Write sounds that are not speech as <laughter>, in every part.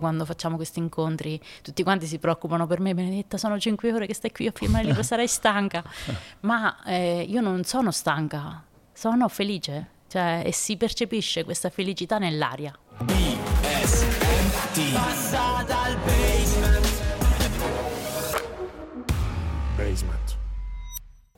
quando facciamo questi incontri tutti quanti si preoccupano per me, Benedetta sono cinque ore che stai qui a firmare il libro, sarai stanca, <laughs> ma eh, io non sono stanca, sono felice cioè, e si percepisce questa felicità nell'aria. BSMT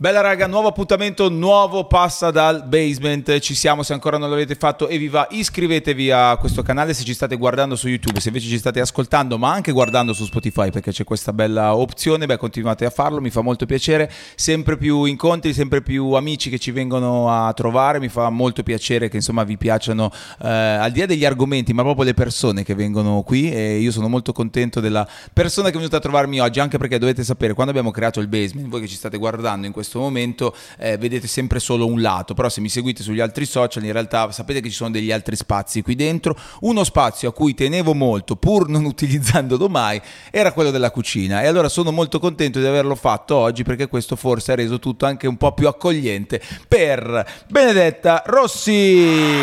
Bella raga, nuovo appuntamento, nuovo passa dal basement, ci siamo, se ancora non l'avete fatto e vi va iscrivetevi a questo canale se ci state guardando su YouTube, se invece ci state ascoltando ma anche guardando su Spotify perché c'è questa bella opzione, beh continuate a farlo, mi fa molto piacere, sempre più incontri, sempre più amici che ci vengono a trovare, mi fa molto piacere che insomma vi piacciono eh, al di là degli argomenti ma proprio le persone che vengono qui. E io sono molto contento della persona che è venuta a trovarmi oggi anche perché dovete sapere quando abbiamo creato il basement, voi che ci state guardando in questo questo momento eh, vedete sempre solo un lato, però se mi seguite sugli altri social in realtà sapete che ci sono degli altri spazi qui dentro. Uno spazio a cui tenevo molto, pur non <laughs> utilizzandolo mai, era quello della cucina e allora sono molto contento di averlo fatto oggi perché questo forse ha reso tutto anche un po' più accogliente per Benedetta Rossi.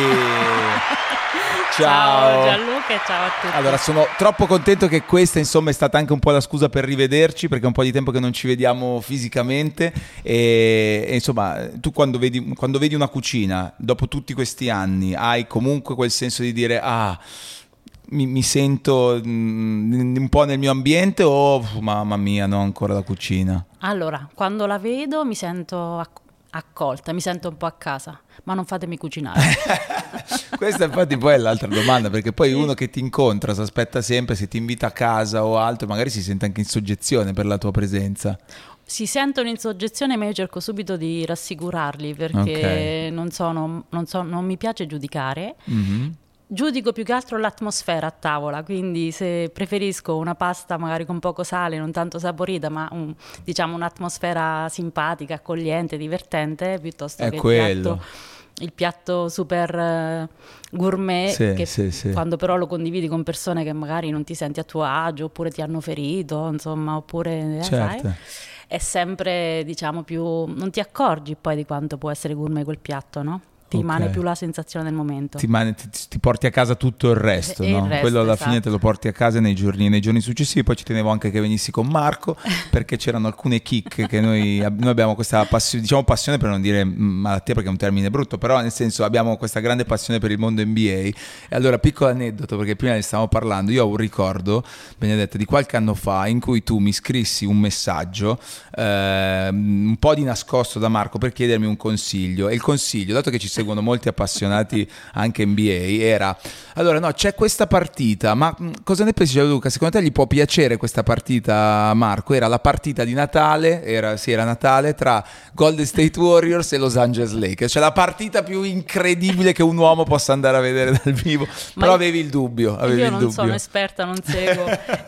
<laughs> Ciao. ciao Gianluca e ciao a tutti. Allora, sono troppo contento che questa insomma è stata anche un po' la scusa per rivederci perché è un po' di tempo che non ci vediamo fisicamente e, e insomma tu quando vedi, quando vedi una cucina dopo tutti questi anni hai comunque quel senso di dire ah mi, mi, sento mm, un po' nel mio ambiente o mamma mia, no, ancora la cucina? Allora, quando la vedo mi sento accolta, mi sento un po' a casa, ma non fatemi cucinare. <laughs> Questa infatti poi è l'altra domanda, perché poi uno che ti incontra si aspetta sempre, se ti invita a casa o altro, magari si sente anche in soggezione per la tua presenza. Si sentono in soggezione, ma io cerco subito di rassicurarli perché okay. non, sono, non, so, non, mi piace giudicare. Mm-hmm giudico più che altro l'atmosfera a tavola, quindi se preferisco una pasta magari con poco sale, non tanto saporita, ma un, diciamo un'atmosfera simpatica, accogliente, divertente, piuttosto È che quello. il piatto il piatto super uh, gourmet sì, che sì, sì. quando però lo condividi con persone che magari non ti senti a tuo agio oppure ti hanno ferito, insomma, oppure eh, certo. sai, è sempre diciamo più non ti accorgi poi di quanto può essere gourmet quel piatto, no? Ti okay. rimane più la sensazione del momento. Ti, mani, ti, ti, porti a casa tutto il resto, no? il resto quello alla esatto. fine te lo porti a casa nei giorni, nei giorni, successivi. Poi ci tenevo anche che venissi con Marco <laughs> perché c'erano alcune kick che noi, noi abbiamo questa passione, diciamo passione per non dire malattia perché è un termine brutto, però nel senso abbiamo questa grande passione per il mondo NBA. E allora, piccolo aneddoto perché prima ne stavamo parlando, io ho un ricordo, Benedetta, di qualche anno fa in cui tu mi scrissi un messaggio eh, un po' di nascosto da Marco per chiedermi un consiglio e il consiglio, dato che ci seguono molti appassionati anche NBA, era allora no, c'è questa partita, ma cosa ne pensi Luca? Secondo te gli può piacere questa partita Marco? Era la partita di Natale, era, sì, era Natale tra Golden State Warriors e Los Angeles Lakers, cioè la partita più incredibile che un uomo possa andare a vedere dal vivo, ma però avevi il dubbio. Avevi io non dubbio. sono esperta, non seguo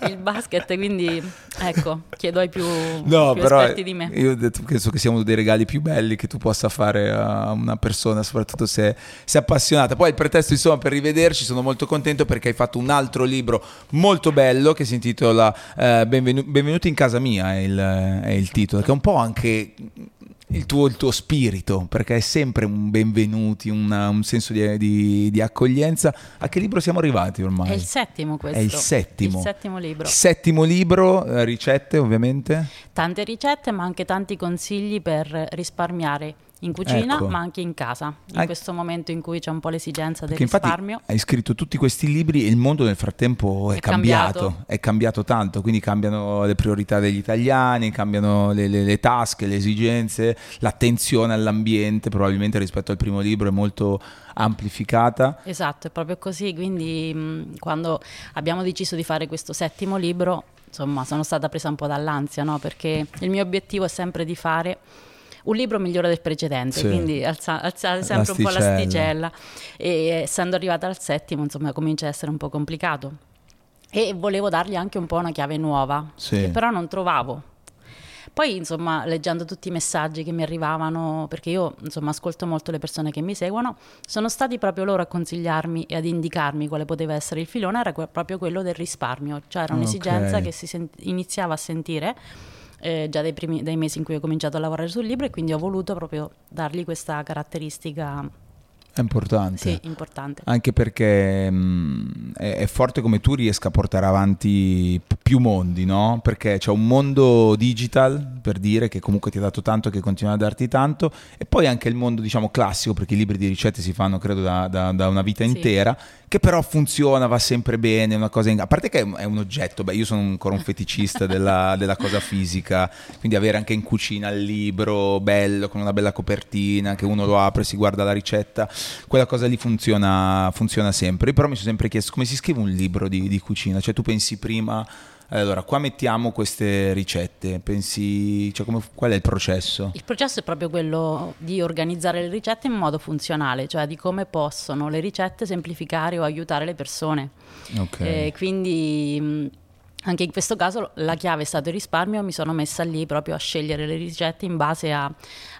il basket, quindi ecco, chiedo ai più, no, più esperti di me. Io penso che sia uno dei regali più belli che tu possa fare a una persona, soprattutto se, se è appassionata. Poi il pretesto, insomma, per rivederci, sono molto contento perché hai fatto un altro libro molto bello che si intitola eh, Benvenu- Benvenuti in casa mia, è il, è il titolo, che è un po' anche il tuo, il tuo, spirito, perché è sempre un benvenuti, una, un senso di, di, di, accoglienza. A che libro siamo arrivati ormai? È il settimo questo. È il settimo. Il settimo libro. settimo libro, eh, ricette ovviamente? Tante ricette, ma anche tanti consigli per risparmiare in cucina ecco. ma anche in casa, in An- questo momento in cui c'è un po' l'esigenza del risparmio. Hai scritto tutti questi libri e il mondo nel frattempo è, è cambiato. cambiato. è cambiato tanto, quindi cambiano le priorità degli italiani, cambiano le, le, le tasche, le esigenze, l'attenzione all'ambiente probabilmente rispetto al primo libro è molto amplificata. Esatto, è proprio così, quindi mh, quando abbiamo deciso di fare questo settimo libro, insomma, sono stata presa un po' dall'ansia, no? perché il mio obiettivo è sempre di fare un libro migliore del precedente, sì. quindi alza, alzare sempre un po' l'asticella e essendo arrivata al settimo insomma comincia a essere un po' complicato e volevo dargli anche un po' una chiave nuova, sì. però non trovavo. Poi, insomma, leggendo tutti i messaggi che mi arrivavano, perché io, insomma, ascolto molto le persone che mi seguono, sono stati proprio loro a consigliarmi e ad indicarmi quale poteva essere il filone, era proprio quello del risparmio, cioè era un'esigenza okay. che si sent- iniziava a sentire eh, già dai, primi, dai mesi in cui ho cominciato a lavorare sul libro e quindi ho voluto proprio dargli questa caratteristica È importante. Sì, importante. Anche perché mh, è, è, forte come tu riesca a portare avanti p- più mondi, no? Perché c'è un mondo digital, per dire, che comunque ti ha dato tanto, che continua a darti tanto, e poi anche il mondo, diciamo, classico, perché i libri di ricette si fanno, credo, da, da, da una vita intera, sì. Che però funziona, va sempre bene, una cosa in... A parte che è un oggetto, beh, io sono ancora un feticista della, della cosa fisica, quindi avere anche in cucina il libro bello, con una bella copertina, che uno lo apre, si guarda la ricetta quella cosa lì funziona, funziona sempre. Però mi sono sempre chiesto come si scrive un libro di, di cucina, cioè tu pensi prima allora, qua mettiamo queste ricette, pensi, cioè come, qual è il processo? Il processo è proprio quello di organizzare le ricette in modo funzionale, cioè di come possono le ricette semplificare o aiutare le persone. Okay. Eh, quindi anche in questo caso la chiave è stato il risparmio, mi sono messa lì proprio a scegliere le ricette in base a,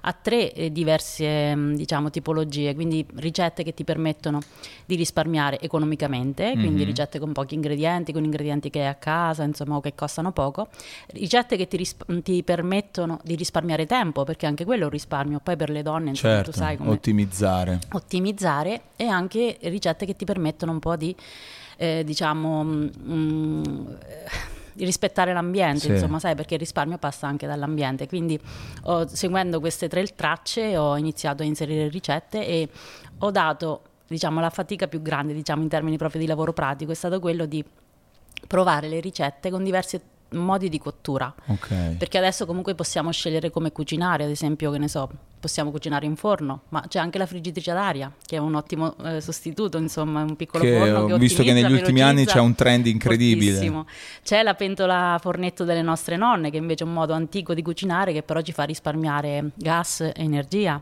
a tre eh, diverse mm, diciamo, tipologie, quindi ricette che ti permettono di risparmiare economicamente, quindi mm-hmm. ricette con pochi ingredienti, con ingredienti che hai a casa, insomma, o che costano poco, ricette che ti, risp- ti permettono di risparmiare tempo, perché anche quello è un risparmio, poi per le donne, insomma, certo, tu sai come... Ottimizzare. Ottimizzare e anche ricette che ti permettono un po' di eh, diciamo, mh, mm, di rispettare l'ambiente, sì. insomma, sai, perché il risparmio passa anche dall'ambiente. Quindi ho, seguendo queste tre tracce ho iniziato a inserire ricette e ho dato, diciamo, la fatica più grande, diciamo, in termini proprio di lavoro pratico, è stato quello di provare le ricette con diverse modi di cottura. Okay. Perché adesso comunque possiamo scegliere come cucinare, ad esempio, che ne so, possiamo cucinare in forno, ma c'è anche la friggitrice d'aria, che è un ottimo eh, sostituto, insomma, un piccolo che, forno che visto che negli ultimi anni c'è un trend incredibile. Fortissimo. C'è la pentola fornetto delle nostre nonne, che invece è un modo antico di cucinare che però ci fa risparmiare gas e energia.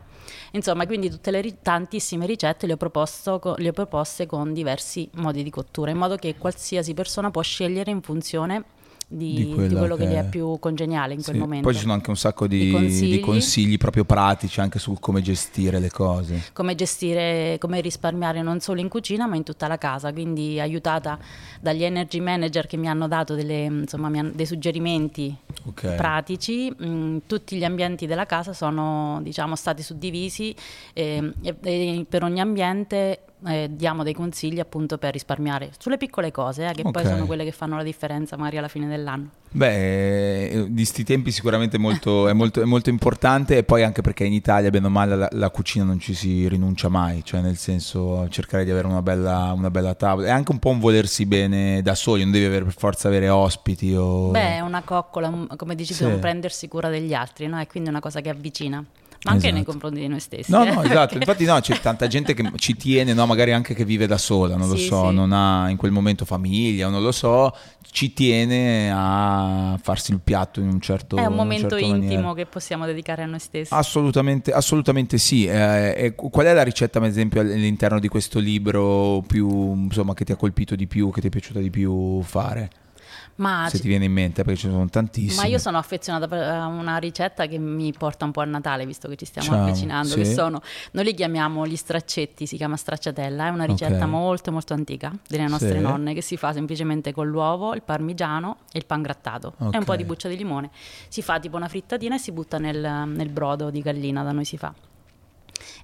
Insomma, quindi tutte le tantissime ricette le ho, proposto, le ho proposte con diversi modi di cottura, in modo che qualsiasi persona può scegliere in funzione di, di, di quello che... che... gli è più congeniale in quel sì. momento. Poi ci sono anche un sacco di consigli. di consigli. proprio pratici anche su come gestire le cose. Come gestire, come risparmiare non solo in cucina ma in tutta la casa, quindi aiutata dagli energy manager che mi hanno dato delle, insomma, hanno, dei suggerimenti okay. pratici, mh, mm, tutti gli ambienti della casa sono diciamo, stati suddivisi eh, e, e per ogni ambiente eh, diamo dei consigli appunto per risparmiare sulle piccole cose, eh, che okay. poi sono quelle che fanno la differenza magari alla fine dell'anno. Beh, eh, di sti tempi sicuramente molto, è, molto, è, molto, importante e poi anche perché in Italia, bene o male, la, la, cucina non ci si rinuncia mai, cioè nel senso cercare di avere una bella, una bella tavola. È anche un po' un volersi bene da soli, non devi avere per forza avere ospiti o... Beh, è una coccola, come dici sì. tu, un prendersi cura degli altri, no? E quindi è una cosa che avvicina ma anche esatto. nei confronti di noi stessi. No, no, esatto. Infatti, no, c'è tanta gente che ci tiene, no, magari anche che vive da sola, non lo sì, so, sì. non ha in quel momento famiglia, non lo so, ci tiene a farsi il piatto in un certo modo. È un momento intimo maniera. che possiamo dedicare a noi stessi. Assolutamente, assolutamente sì. Eh, qual è la ricetta, ad esempio, all'interno di questo libro più, insomma, che ti ha colpito di più, che ti è piaciuta di più fare? Ma se ti viene in mente, perché ce ne sono tantissime. Ma io sono affezionata a una ricetta che mi porta un po' a Natale, visto che ci stiamo Ciao, avvicinando, sì. che sono, noi li chiamiamo gli straccetti, si chiama stracciatella, è una ricetta okay. molto molto antica delle nostre sì. nonne, che si fa semplicemente con l'uovo, il parmigiano e il pan grattato okay. e un po' di buccia di limone. Si fa tipo una frittatina e si butta nel, nel brodo di gallina, da noi si fa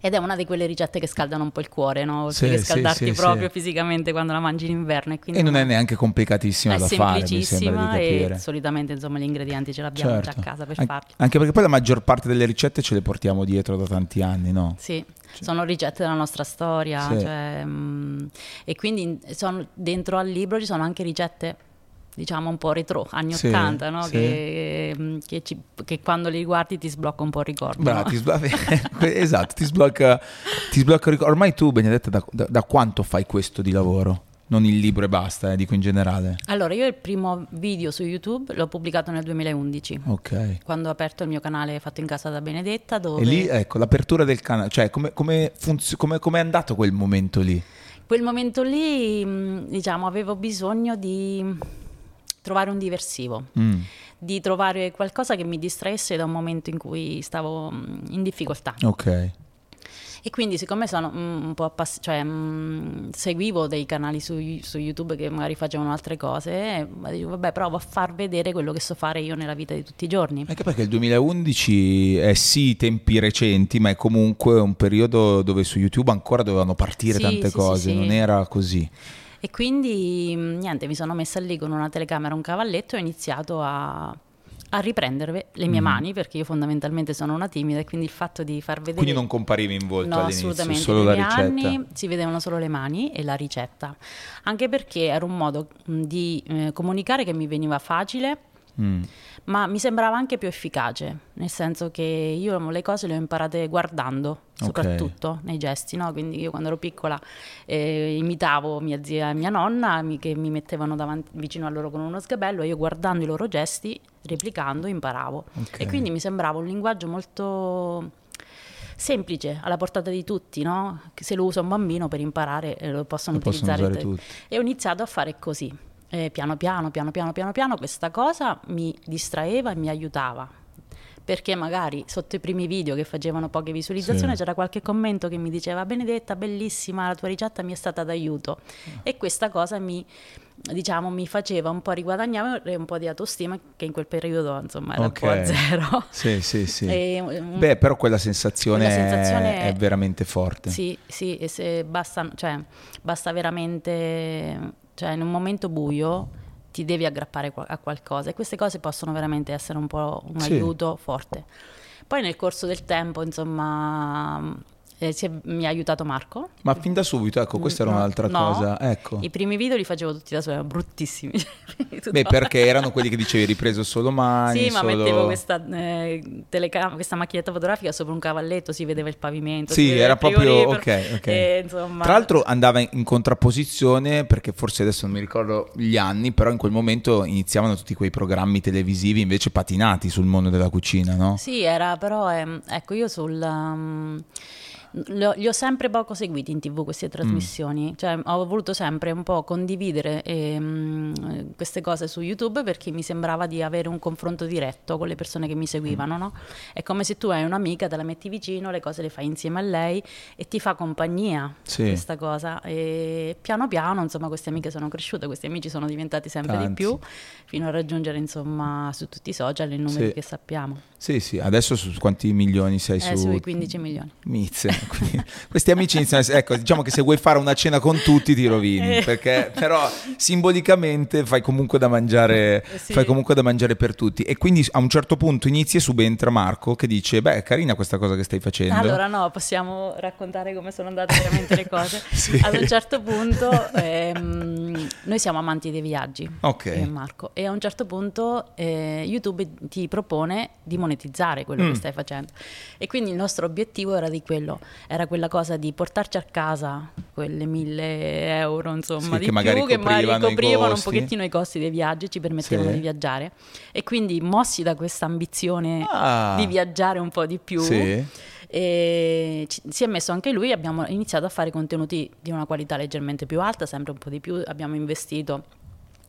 ed è una di quelle ricette che scaldano un po' il cuore, no? Sì, che scaldarti sì, sì, proprio fisicamente quando la mangi in inverno. E, e non è neanche complicatissima da fare, mi sembra e solitamente insomma gli ingredienti ce l'abbiamo certo. già a casa per An- farli. Anche perché poi la maggior parte delle ricette ce le portiamo dietro da tanti anni, no? Sì, sono ricette della nostra storia, cioè, mh, mm, e quindi sono, dentro al libro ci sono anche ricette diciamo un po' retro, anni sì, 80, no? sì. che, che, ci, che, quando li guardi ti sblocca un po' il ricordo. Brava, no? ti sblocca, <laughs> <laughs> esatto, ti sblocca, ti sblocca il ricordo. Ormai tu, Benedetta, da, da, da, quanto fai questo di lavoro? Non il libro e basta, eh, dico in generale. Allora, io il primo video su YouTube l'ho pubblicato nel 2011. Ok. Quando ho aperto il mio canale Fatto in casa da Benedetta. Dove... E lì, ecco, l'apertura del canale, cioè come, come, funzio- come, come è andato quel momento lì? Quel momento lì, diciamo, avevo bisogno di trovare un diversivo, mm. di trovare qualcosa che mi distraesse da un momento in cui stavo mm, in difficoltà. Ok. E quindi siccome sono mm, un po' appass- cioè mm, seguivo dei canali su, su, YouTube che magari facevano altre cose, ma dico vabbè provo a far vedere quello che so fare io nella vita di tutti i giorni. Anche perché il 2011 è sì tempi recenti, ma è comunque un periodo dove su YouTube ancora dovevano partire Sì, tante sì, cose, sì, sì. non era così. E quindi mm, niente, mi sono messa lì con una telecamera, un cavalletto e ho iniziato a, a riprendere le mie Mm. mani, perché io fondamentalmente sono una timida e quindi il fatto di far vedere... Quindi non comparivi in volto No, all'inizio, assolutamente. solo la ricetta. anni si vedevano solo le mani e la ricetta, anche perché era un modo mh, di eh, comunicare che mi veniva facile, Mm. ma mi sembrava anche più efficace, nel senso che io le cose le ho imparate guardando, soprattutto nei gesti, no? Quindi io quando ero piccola eh, imitavo mia zia e mia nonna mi- che mi mettevano davanti, vicino a loro con uno sgabello e io guardando i loro gesti, replicando, imparavo. Ok. E quindi mi sembrava un linguaggio molto semplice, alla portata di tutti, no? Se lo usa un bambino per imparare eh, lo possono Lo possono utilizzare tutti. e ho iniziato a fare così. Eh, piano piano, piano piano, piano piano, questa cosa mi distraeva e mi aiutava. Perché magari sotto i primi video che facevano poche visualizzazioni Sì. c'era qualche commento che mi diceva Benedetta, bellissima, la tua ricetta mi è stata d'aiuto. E questa cosa mi, diciamo, mi faceva un po' riguadagnare un po' di autostima che in quel periodo insomma era Ok. un po' a zero. Sì, sì, sì. <laughs> E, um, Beh, però quella sensazione, Quella sensazione è, è è- veramente forte. Sì, sì, e se basta, cioè, basta veramente, cioè in un momento buio ti devi aggrappare a qualcosa e queste cose possono veramente essere un po' un Sì. aiuto forte. Poi nel corso del tempo, insomma, eh, è- mi ha aiutato Marco. Ma fin da subito, ecco, questa era un'altra no. cosa. Ecco. I primi video li facevo tutti da sola, erano bruttissimi. <laughs> Tutto- Beh, perché erano quelli che dicevi ripreso solo mani, Sì, ma solo... mettevo questa, eh, telecam- questa macchinetta fotografica sopra un cavalletto, si vedeva il pavimento. Sì, era proprio ok, ok. e, insomma, Tra l'altro andava in contrapposizione perché forse adesso non mi ricordo gli anni, però in quel momento iniziavano tutti quei programmi televisivi invece patinati sul mondo della cucina, no? Sì, era però, ehm, ecco, io sul... um, lo- li ho sempre poco seguiti in tv Mm. queste trasmissioni, cioè ho voluto sempre un po' condividere ehm, queste cose su YouTube perché mi sembrava di avere un confronto diretto con le persone che mi seguivano, no? È come se tu hai un'amica, te la metti vicino, le cose le fai insieme a lei e ti fa compagnia Sì. questa cosa e piano piano, insomma, queste amiche sono cresciute, questi amici sono diventati sempre di Tanti. più fino a raggiungere, insomma, su tutti i social i numeri Sì. che sappiamo. Sì, sì, adesso su quanti milioni sei Eh, su? sui 15 milioni. Mizze. Quindi questi amici iniziano a essere, ecco, diciamo che se vuoi fare una cena con tutti ti rovini, Eh. perché però simbolicamente fai comunque da mangiare, Eh, sì. fai comunque da mangiare per tutti e quindi a un certo punto inizia e subentra Marco che dice, beh, è carina questa cosa che stai facendo. Allora no, possiamo raccontare come sono andate veramente le cose. <laughs> Sì. Ad un certo punto ehm, noi siamo amanti dei viaggi, Ok. io e Marco, e a un certo punto eh, YouTube ti propone di monetizzare quello Mm. che stai facendo. E quindi il nostro obiettivo era di quello, era quella cosa di portarci a casa quelle mille euro, insomma, Sì, di che magari più, che magari coprivano un pochettino i costi dei viaggi, ci permettevano Sì. di viaggiare. E quindi mossi da questa ambizione Ah. di viaggiare un po' di più. Sì. E ci- si è messo anche lui, abbiamo iniziato a fare contenuti di una qualità leggermente più alta, sempre un po' di più, abbiamo investito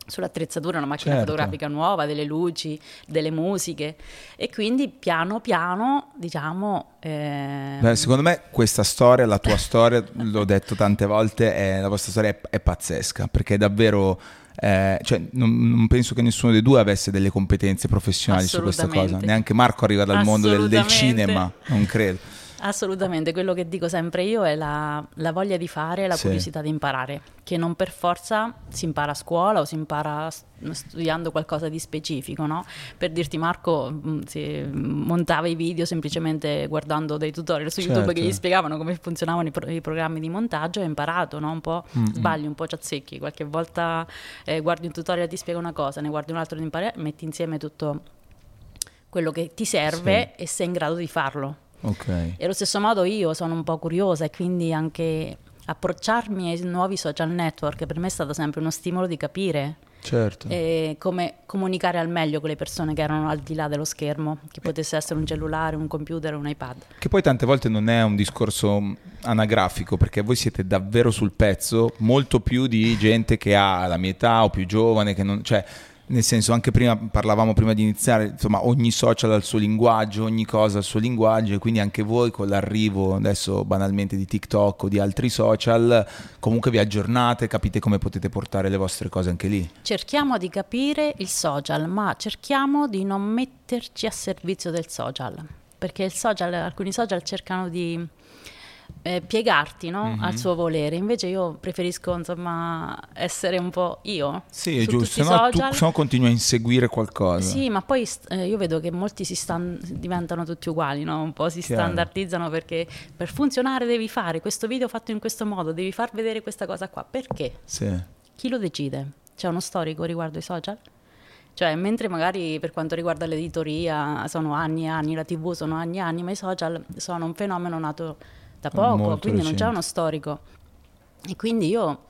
sull'attrezzatura, una macchina Certo. fotografica nuova, delle luci, delle musiche e quindi piano piano diciamo... eh, Beh, secondo me questa storia, la tua storia, l'ho detto tante volte, è- la vostra storia è, è pazzesca perché è davvero... eh, cioè, non, non penso che nessuno dei due avesse delle competenze professionali su questa cosa. Neanche Marco arriva dal mondo del, del cinema, non credo. Assolutamente, quello che dico sempre io è la, la voglia di fare e la Sì. curiosità di imparare, che non per forza si impara a scuola o si impara studiando qualcosa di specifico, no? Per dirti Marco mh, si montava i video semplicemente guardando dei tutorial su YouTube Certo. che gli spiegavano come funzionavano i, pro- i programmi di montaggio e ha imparato, no? Un po' Mm-mm. sbagli, un po' ci azzecchi, qualche volta eh, guardi un tutorial e ti spiega una cosa, ne guardi un altro e impari, metti insieme tutto quello che ti serve e sei in grado di farlo. Ok. E allo stesso modo io sono un po' curiosa e quindi anche approcciarmi ai nuovi social network per me è stato sempre uno stimolo di capire Certo. eh, come comunicare al meglio con le persone che erano al di là dello schermo, che potesse essere un cellulare, un computer, un iPad. Che poi tante volte non è un discorso mh, anagrafico, perché voi siete davvero sul pezzo, molto più di gente che ha la mia età o più giovane, che non, cioè, Nel senso, anche prima parlavamo prima di iniziare, insomma, ogni social ha il suo linguaggio, ogni cosa ha il suo linguaggio e quindi anche voi con l'arrivo adesso banalmente di TikTok o di altri social, comunque vi aggiornate, capite come potete portare le vostre cose anche lì. Cerchiamo di capire il social, ma cerchiamo di non metterci a servizio del social, perché social, alcuni social cercano di eh, piegarti no? mm-hmm. al suo volere. Invece io preferisco insomma essere un po' io. Sì, è giusto, se no, tu, se no continui a inseguire qualcosa. Sì, ma poi eh, io vedo che molti si stan- diventano tutti uguali, no? un po' si Chiaro. standardizzano perché per funzionare devi fare questo video fatto in questo modo, devi far vedere questa cosa qua. Perché? Sì. Chi lo decide? C'è uno storico riguardo ai social? Cioè, mentre magari per quanto riguarda l'editoria sono anni e anni, la TV sono anni e anni, ma i social sono un fenomeno nato da poco, Molto quindi recente. non c'è uno storico. E quindi io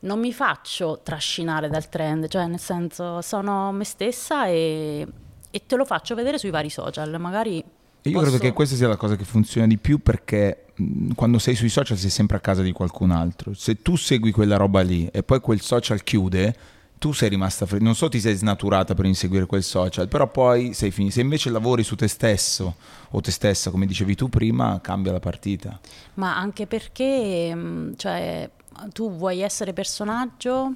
non mi faccio trascinare dal trend, cioè nel senso sono me stessa e, e te lo faccio vedere sui vari social, magari... E io posso... credo che questa sia la cosa che funziona di più perché quando sei sui social sei sempre a casa di qualcun altro. Se tu segui quella roba lì e poi quel social chiude, tu sei rimasta fre- non so ti sei snaturata per inseguire quel social, però poi sei finita. Se invece lavori su te stesso o te stessa, come dicevi tu prima, cambia la partita. Ma anche perché mm, cioè, tu vuoi essere personaggio,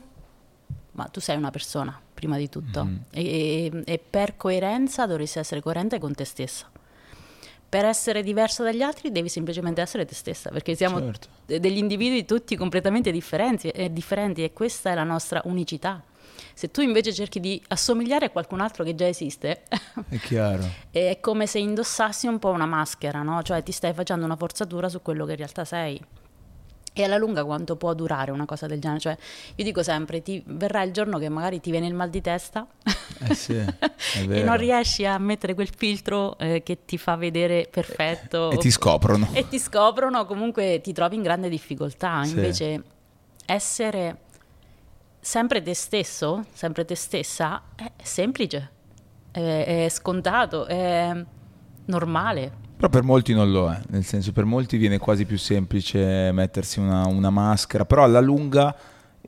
ma tu sei una persona prima di tutto mm-hmm. e, e per coerenza dovresti essere coerente con te stessa per essere diversa dagli altri devi semplicemente essere te stessa, perché siamo certo. degli individui tutti completamente differenti, eh, differenti, e questa è la nostra unicità. Se tu invece cerchi di assomigliare a qualcun altro che già esiste, è chiaro. <laughs> è come se indossassi un po' una maschera, no? Cioè ti stai facendo una forzatura su quello che in realtà sei. E alla lunga quanto può durare una cosa del genere? Cioè, io dico sempre, ti verrà il giorno che magari ti viene il mal di testa eh sì, <laughs> e non riesci a mettere quel filtro eh, che ti fa vedere perfetto. E ti scoprono. E ti scoprono, comunque ti trovi in grande difficoltà. Sì. Invece essere sempre te stesso, sempre te stessa, è semplice, è, è scontato, è normale. Però per molti non lo è, nel senso per molti viene quasi più semplice mettersi una, una maschera, però alla lunga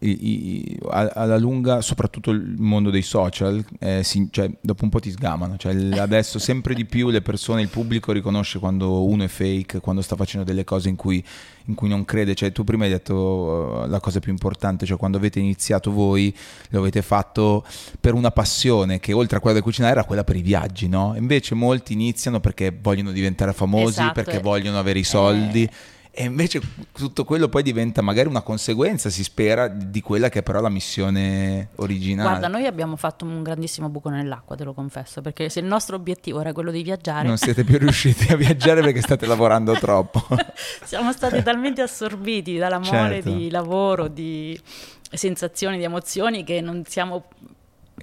i, i, alla lunga, soprattutto il mondo dei social, eh, si, cioè, dopo un po' ti sgamano. Cioè, adesso sempre di più le persone, il pubblico riconosce quando uno è fake, quando sta facendo delle cose in cui, in cui non crede. Cioè, tu prima hai detto uh, la cosa più importante, cioè quando avete iniziato voi lo avete fatto per una passione che oltre a quella del cucinare era quella per i viaggi, no? Invece molti iniziano perché vogliono diventare famosi, esatto. perché vogliono avere i soldi. Eh e invece tutto quello poi diventa magari una conseguenza, si spera, di quella che è però la missione originale. Guarda, noi abbiamo fatto un grandissimo buco nell'acqua, te lo confesso, perché se il nostro obiettivo era quello di viaggiare... Non siete più riusciti a viaggiare perché state lavorando troppo. <laughs> Siamo stati talmente assorbiti dalla mole certo. di lavoro, di sensazioni, di emozioni che non siamo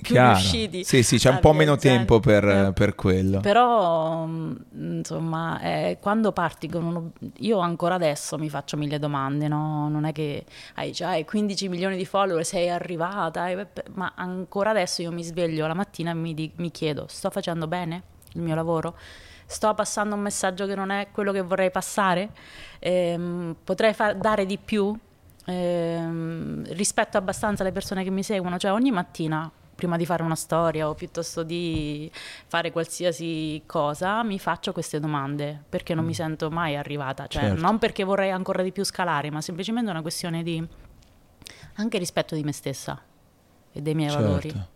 più Chiaro. riusciti. Sì, sì, c'è un po' meno tempo per, eh, per, quello. Però, mm, insomma, eh, quando parti con uno... Io ancora adesso mi faccio mille domande, no? Non è che hai già 15 milioni di follower, sei arrivata, eh, ma ancora adesso io mi sveglio la mattina e mi, di- mi chiedo, sto facendo bene il mio lavoro? Sto passando un messaggio che non è quello che vorrei passare? Eh, potrei fa- dare di più? Eh, rispetto abbastanza le persone che mi seguono, cioè ogni mattina prima di fare una storia o piuttosto di fare qualsiasi cosa, mi faccio queste domande perché non mm. mi sento mai arrivata. Cioè, certo. non perché vorrei ancora di più scalare, ma semplicemente una questione di anche rispetto di me stessa e dei miei certo. valori.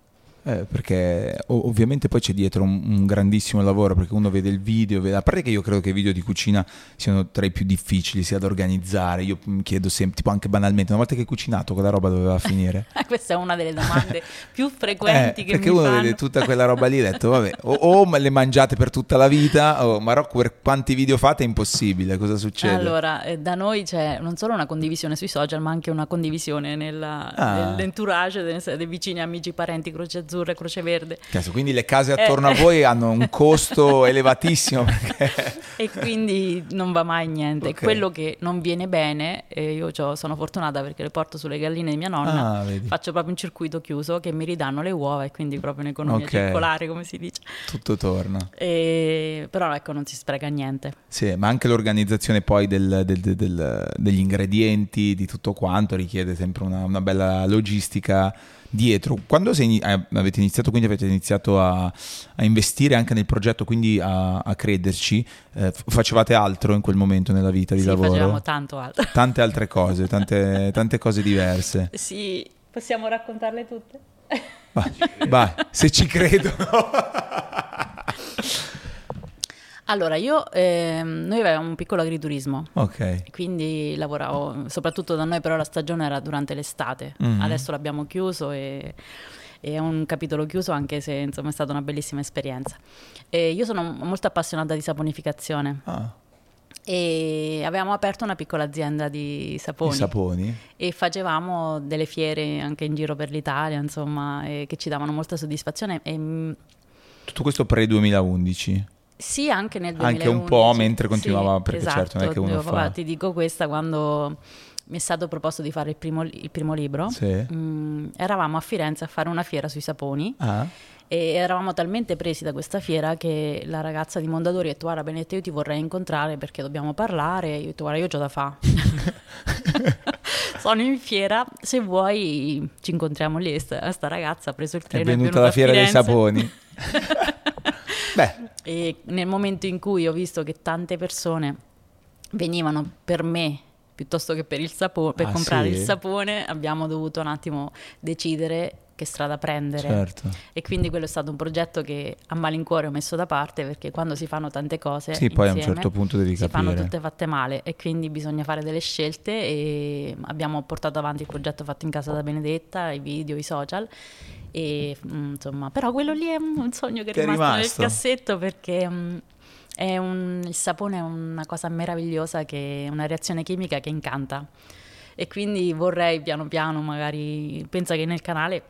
Eh, perché ovviamente poi c'è dietro un, un, grandissimo lavoro perché uno vede il video, vede, a parte che io credo che i video di cucina siano tra i più difficili sia da organizzare, io mi chiedo sempre, tipo anche banalmente, una volta che hai cucinato quella roba doveva finire? <laughs> Questa è una delle domande <laughs> più frequenti eh, che perché uno fanno. vede tutta quella roba lì e ha detto vabbè, <laughs> o, o, le mangiate per tutta la vita, o, ma per quanti video fate è impossibile, cosa succede? Allora, eh, da noi c'è non solo una condivisione sui social ma anche una condivisione nella, ah. nell'entourage dei, dei vicini, amici, parenti, croce azzurra azzurra e croce verde. Cazzo, quindi le case attorno eh. a voi hanno un costo <laughs> elevatissimo. Perché... e quindi non va mai niente. Okay. Quello che non viene bene, e io sono fortunata perché le porto sulle galline di mia nonna, ah, faccio proprio un circuito chiuso che mi ridanno le uova e quindi proprio un'economia okay. circolare, come si dice. Tutto torna. E... Però ecco, non si spreca niente. Sì, ma anche l'organizzazione poi del, del, del, degli ingredienti, di tutto quanto, richiede sempre una, una bella logistica dietro. Quando sei, eh, avete iniziato, quindi avete iniziato a, a, investire anche nel progetto, quindi a, a crederci, eh, facevate altro in quel momento nella vita di sì, lavoro? facevamo tanto altro. <laughs> Tante altre cose, tante, tante cose diverse. Sì, possiamo raccontarle tutte? Vai, vai se ci credo. <laughs> <laughs> Allora, io, ehm, noi avevamo un piccolo agriturismo, ok. quindi lavoravo, soprattutto da noi però la stagione era durante l'estate, Mhm. adesso l'abbiamo chiuso e, è un capitolo chiuso anche se insomma è stata una bellissima esperienza. E io sono molto appassionata di saponificazione Ah, e avevamo aperto una piccola azienda di saponi saponi. e facevamo delle fiere anche in giro per l'Italia, insomma, che ci davano molta soddisfazione e mm, Tutto questo pre-2011. Sì, anche nel Anche 2011. un po' mentre continuava, Sì, perché esatto. certo non è che uno fa- papà, Ti dico questa, quando mi è stato proposto di fare il primo, il primo libro, Sì. mm, eravamo a Firenze a fare una fiera sui saponi Ah, e eravamo talmente presi da questa fiera che la ragazza di Mondadori ha detto guarda Benedetta io ti vorrei incontrare perché dobbiamo parlare. Io ho detto guarda io ho già da fa. <laughs> Sono in fiera, se vuoi ci incontriamo lì. Sta, sta ragazza ha preso il è treno. venuta la fiera dei saponi. <laughs> Beh, E nel momento in cui ho visto che tante persone venivano per me piuttosto che per, il sapo- per Ah, comprare sì? il sapone, abbiamo dovuto un attimo decidere che strada prendere. certo. E quindi quello è stato un progetto che a malincuore ho messo da parte perché quando si fanno tante cose Sì, poi a un insieme, certo punto devi si fanno capire. tutte fatte male e quindi bisogna fare delle scelte e abbiamo portato avanti il progetto fatto in casa da Benedetta, i video, i social e mm, insomma, però quello lì è un sogno che è Ti è rimasto, rimasto? nel cassetto perché mm, è un- il sapone è una cosa meravigliosa che è una reazione chimica che incanta e quindi vorrei piano piano magari pensa che nel canale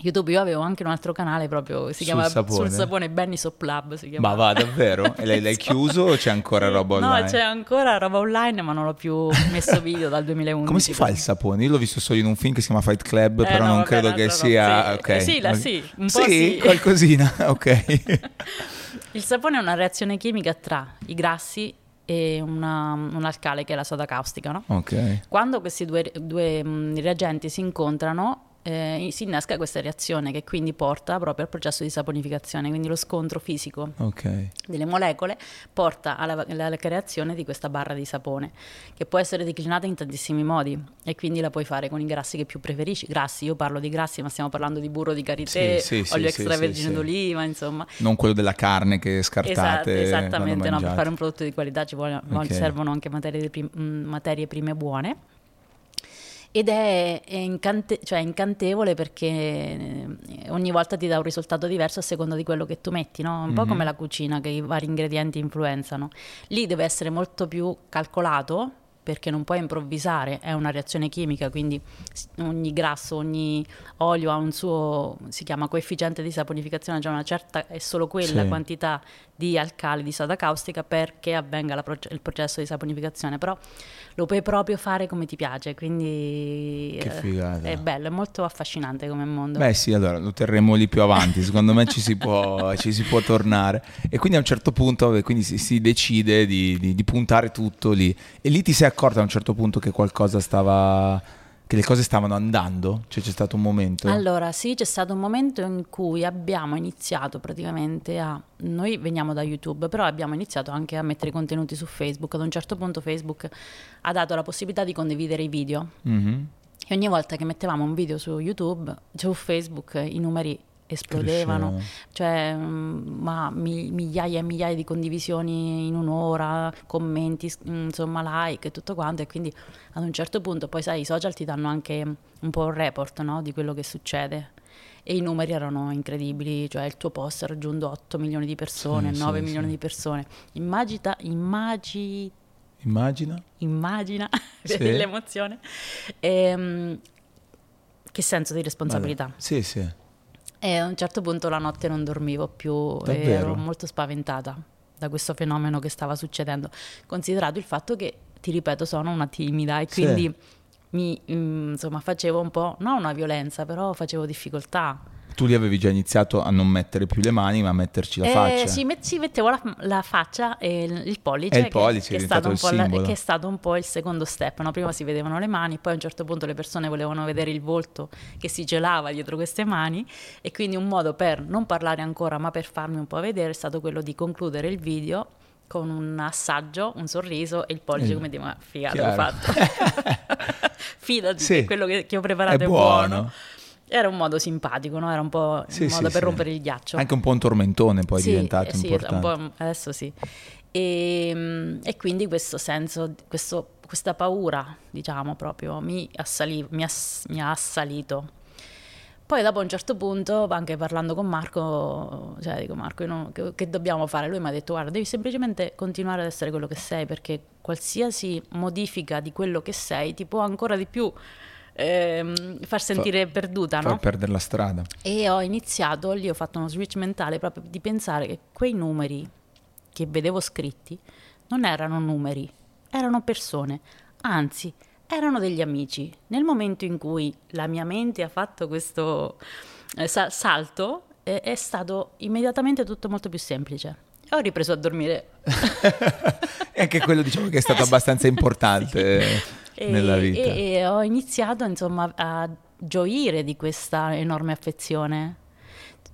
YouTube io avevo anche un altro canale proprio si chiama sul sapone Benny Sop Lab si Ma va davvero? E lei l'hai Sì. chiuso o c'è ancora <laughs> Sì. roba online? No, c'è ancora roba online, ma non ho più messo video dal 2011. Come si fa il sapone? Io l'ho visto solo in un film che si chiama Fight Club, Eh, però no, non vabbè, credo che sia... Sì. ok. Eh, sì, la- sì, un po' sì. qualcosina, <laughs> ok. <laughs> Il sapone è una reazione chimica tra i grassi e una- un alcale che è la soda caustica, no? ok. Quando questi due, due, reagenti si incontrano, eh, si innesca questa reazione che quindi porta proprio al processo di saponificazione, quindi lo scontro fisico Ok. delle molecole porta alla, alla creazione di questa barra di sapone che può essere declinata in tantissimi modi e quindi la puoi fare con i grassi che più preferisci. Grassi, io parlo di grassi, ma stiamo parlando di burro di karité, Sì, sì, olio sì, extravergine d'oliva, insomma. Non quello della carne che Esatto, scartate. esattamente, quando no, per fare un prodotto di qualità ci vuole- Ok. servono anche materie, prim- mm, materie prime buone. Ed è, è incante- cioè, incantevole perché eh, ogni volta ti dà un risultato diverso a seconda di quello che tu metti, no? Un po' Mhm. come la cucina, che i vari ingredienti influenzano. Lì deve essere molto più calcolato perché non puoi improvvisare, è una reazione chimica, quindi ogni grasso, ogni olio ha un suo, si chiama coefficiente di saponificazione, cioè una certa, è solo quella Sì. quantità di alcali, di soda caustica perché avvenga la proce- il processo di saponificazione, però lo puoi proprio fare come ti piace, quindi Che eh, figata. è bello, è molto affascinante come mondo. Beh sì, allora lo terremo lì più avanti, secondo me ci si può, <laughs> ci si può tornare. E quindi a un certo punto si, si decide di, di- di puntare tutto lì. E lì ti sei accorta a un certo punto che qualcosa stava... che le cose stavano andando? Cioè c'è stato un momento? Allora, sì, c'è stato un momento in cui abbiamo iniziato praticamente a... Noi veniamo da YouTube, però abbiamo iniziato anche a mettere contenuti su Facebook. Ad un certo punto Facebook ha dato la possibilità di condividere i video. Mhm. E ogni volta che mettevamo un video su YouTube, su Facebook, i numeri esplodevano. Cresceva. Cioè, mm, ma mi- migliaia e migliaia di condivisioni in un'ora, commenti, s- insomma, like e tutto quanto. E quindi ad un certo punto, poi sai, i social ti danno anche un po' un report no, di quello che succede. E i numeri erano incredibili, cioè il tuo post ha raggiunto 8 milioni di persone, Sì, 9 sì, milioni sì. di persone. Immagita, immagi, Immagina? immagina <laughs> Sì. l'emozione. Ehm, che senso di responsabilità. Vabbè. Sì, sì. E a un certo punto la notte non dormivo più e Davvero? ero molto spaventata da questo fenomeno che stava succedendo, considerato il fatto che, ti ripeto, sono una timida e Sì. quindi mi, mm, insomma, facevo un po', non una violenza, però facevo difficoltà tu lì avevi già iniziato a non mettere più le mani, ma a metterci la Eh, faccia. sì, met- sì, mettevo la, la faccia e il, pollice, E il che- pollice che, è è stato un diventato po' il la- che è stato un po' il secondo step. no? Prima si vedevano le mani, poi a un certo punto le persone volevano vedere il volto che si gelava dietro queste mani e quindi un modo per non parlare ancora, ma per farmi un po' vedere è stato quello di concludere il video con un assaggio, un sorriso e il pollice Eh, come dire, ma figata, l'ho fatto. <laughs> <laughs> Fidati Sì. che quello che, che ho preparato È è, buono. Era un modo simpatico, no? Era un po' Sì, un sì, modo per sì. rompere il ghiaccio. Anche un po' un tormentone poi è Sì, diventato eh sì, importante. un po', adesso sì. E, mm, e quindi questo senso, questo- questa paura, diciamo, proprio mi, assali- mi ass- mi ha assalito. Poi dopo a un certo punto, anche parlando con Marco, cioè dico Marco, non- che, che dobbiamo fare? Lui mi ha detto guarda, devi semplicemente continuare ad essere quello che sei perché qualsiasi modifica di quello che sei ti può ancora di più ehm, far sentire perduta, Far no? perdere la strada. E ho iniziato, lì ho fatto uno switch mentale proprio di pensare che quei numeri che vedevo scritti non erano numeri, erano persone, anzi erano degli amici. Nel momento in cui la mia mente ha fatto questo eh, sa- salto, eh, è stato immediatamente tutto molto più semplice. E ho ripreso a dormire. <laughs> e anche quello diciamo che è stato <laughs> abbastanza importante E, nella vita. e- e ho iniziato insomma a gioire di questa enorme affezione.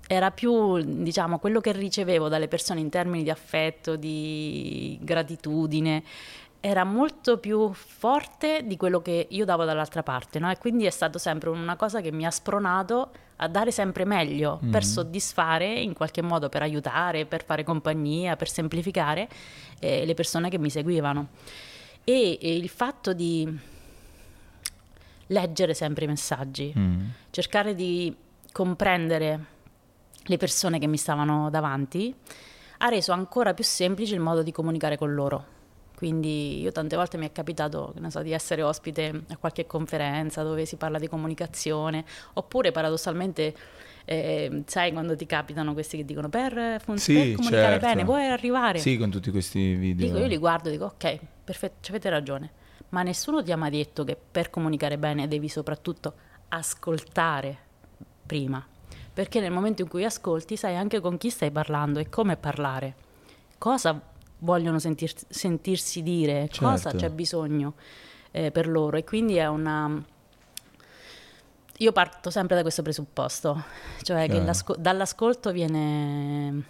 Era più, diciamo, quello che ricevevo dalle persone in termini di affetto, di gratitudine, era molto più forte di quello che io davo dall'altra parte, no? E quindi è stato sempre una cosa che mi ha spronato a dare sempre meglio, per soddisfare, in qualche modo per aiutare, per fare compagnia, per semplificare eh, le persone che mi seguivano. E, e il fatto di leggere sempre i messaggi, Mm. cercare di comprendere le persone che mi stavano davanti, ha reso ancora più semplice il modo di comunicare con loro. Quindi io tante volte mi è capitato so, di essere ospite a qualche conferenza dove si parla di comunicazione, oppure paradossalmente, eh, sai quando ti capitano questi che dicono per, fun- Sì, per comunicare certo. bene vuoi arrivare? Sì, con tutti questi video. Dico, io li guardo e dico, ok, perfetto, ci avete ragione, ma nessuno ti ha mai detto che per comunicare bene devi soprattutto ascoltare prima, perché nel momento in cui ascolti sai anche con chi stai parlando e come parlare, cosa vogliono sentir- sentirsi dire, cosa Certo. c'è bisogno eh, per loro? E quindi è una... Io parto sempre da questo presupposto, cioè che Chiaro. l'asco- dall'ascolto viene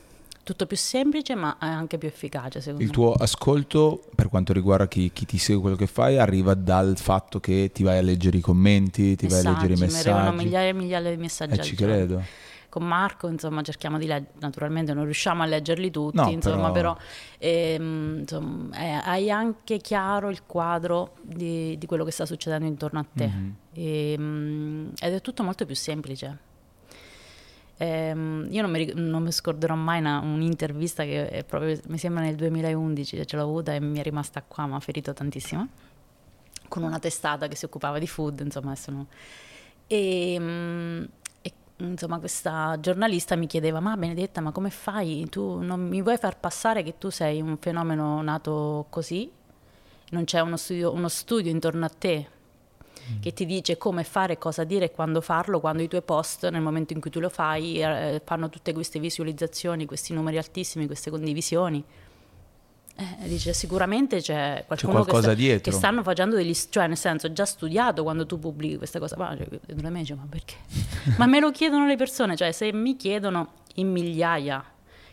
tutto più semplice ma anche più efficace secondo Il me. tuo ascolto, per quanto riguarda chi, chi ti segue quello che fai, arriva dal fatto che ti vai a leggere i commenti, ti vai a leggere i Mi arrivano messaggi. migliaia e migliaia di messaggi Eh, ci giorno. credo. Con Marco, insomma, cerchiamo di leggere, naturalmente non riusciamo a leggerli tutti, No, insomma, però- però, ehm, insomma, eh, hai anche chiaro il quadro di, di quello che sta succedendo intorno a te. Mhm. Ehm, ed è tutto molto più semplice. Ehm, io non mi, ric- non mi scorderò mai una- un'intervista che proprio, mi sembra nel 2011 ce l'ho avuta e mi è rimasta qua, mi ha ferito tantissimo, con una testata che si occupava di food, insomma, adesso no. E, mm, e, insomma, questa giornalista mi chiedeva: Ma Benedetta, ma come fai? Tu non mi vuoi far passare che tu sei un fenomeno nato così? Non c'è uno studio, uno studio intorno a te che ti dice come fare, cosa dire e quando farlo, quando i tuoi post, nel momento in cui tu lo fai, eh, fanno tutte queste visualizzazioni, questi numeri altissimi, queste condivisioni. Eh, dice sicuramente c'è qualcuno che, qualcosa sta- dietro. che stanno facendo degli cioè nel senso già studiato quando tu pubblichi questa cosa ma, cioè, dentro me dice, ma perché <laughs> ma me lo chiedono le persone cioè se mi chiedono in migliaia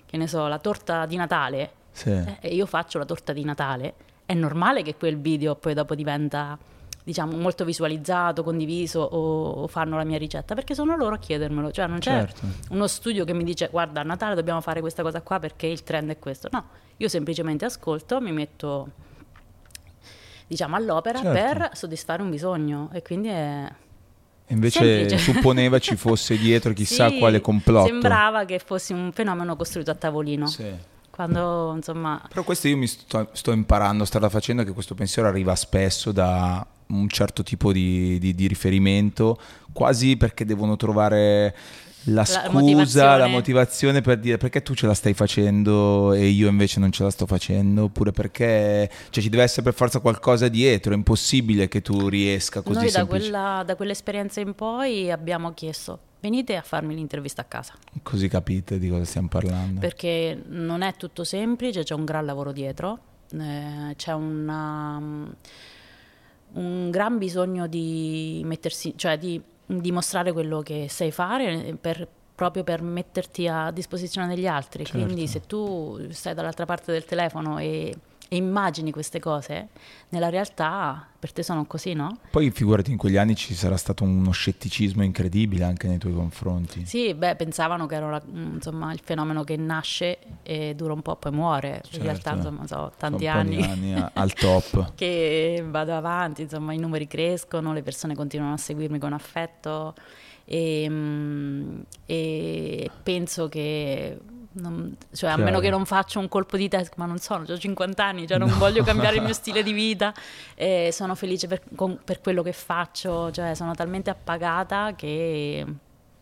che ne so la torta di Natale Sì. eh, e io faccio la torta di Natale, è normale che quel video poi dopo diventa, diciamo, molto visualizzato, condiviso o, o fanno la mia ricetta, perché sono loro a chiedermelo, cioè non c'è Certo. uno studio che mi dice guarda a Natale dobbiamo fare questa cosa qua perché il trend è questo, no, io semplicemente ascolto, mi metto diciamo all'opera Certo. per soddisfare un bisogno e quindi è... Invece Semplice. supponeva ci <laughs> fosse dietro chissà Sì, quale complotto. Sembrava che fossi un fenomeno costruito a tavolino, Sì. quando insomma... Però questo io mi sto, sto imparando, strada facendo, che questo pensiero arriva spesso da un certo tipo di, di- di riferimento, quasi perché devono trovare la scusa, la motivazione. motivazione. per dire perché tu ce la stai facendo e io invece non ce la sto facendo, oppure perché cioè, ci deve essere per forza qualcosa dietro, è impossibile che tu riesca così Noi da, quella- da quell'esperienza in poi abbiamo chiesto venite a farmi l'intervista a casa. Così capite di cosa stiamo parlando. Perché non è tutto semplice, c'è un gran lavoro dietro, eh, c'è una, un gran bisogno di mettersi, cioè di dimostrare quello che sai fare per, proprio per metterti a disposizione degli altri. Certo. Quindi se tu stai dall'altra parte del telefono e e immagini queste cose, nella realtà per te sono così, no? Poi figurati in quegli anni ci sarà stato uno scetticismo incredibile anche nei tuoi confronti. Sì, beh, pensavano che era la, insomma, il fenomeno che nasce e dura un po' poi muore. Certo. In realtà, insomma, so, tanti Sono anni, anni <laughs> al top. che vado avanti, insomma, i numeri crescono, le persone continuano a seguirmi con affetto e, mm, e penso che non, cioè, a meno che non faccia un colpo di testa, ma non sono, ho 50 anni, cioè non no. voglio cambiare il mio <laughs> stile di vita, eh, sono felice per, con, per, quello che faccio, cioè sono talmente appagata che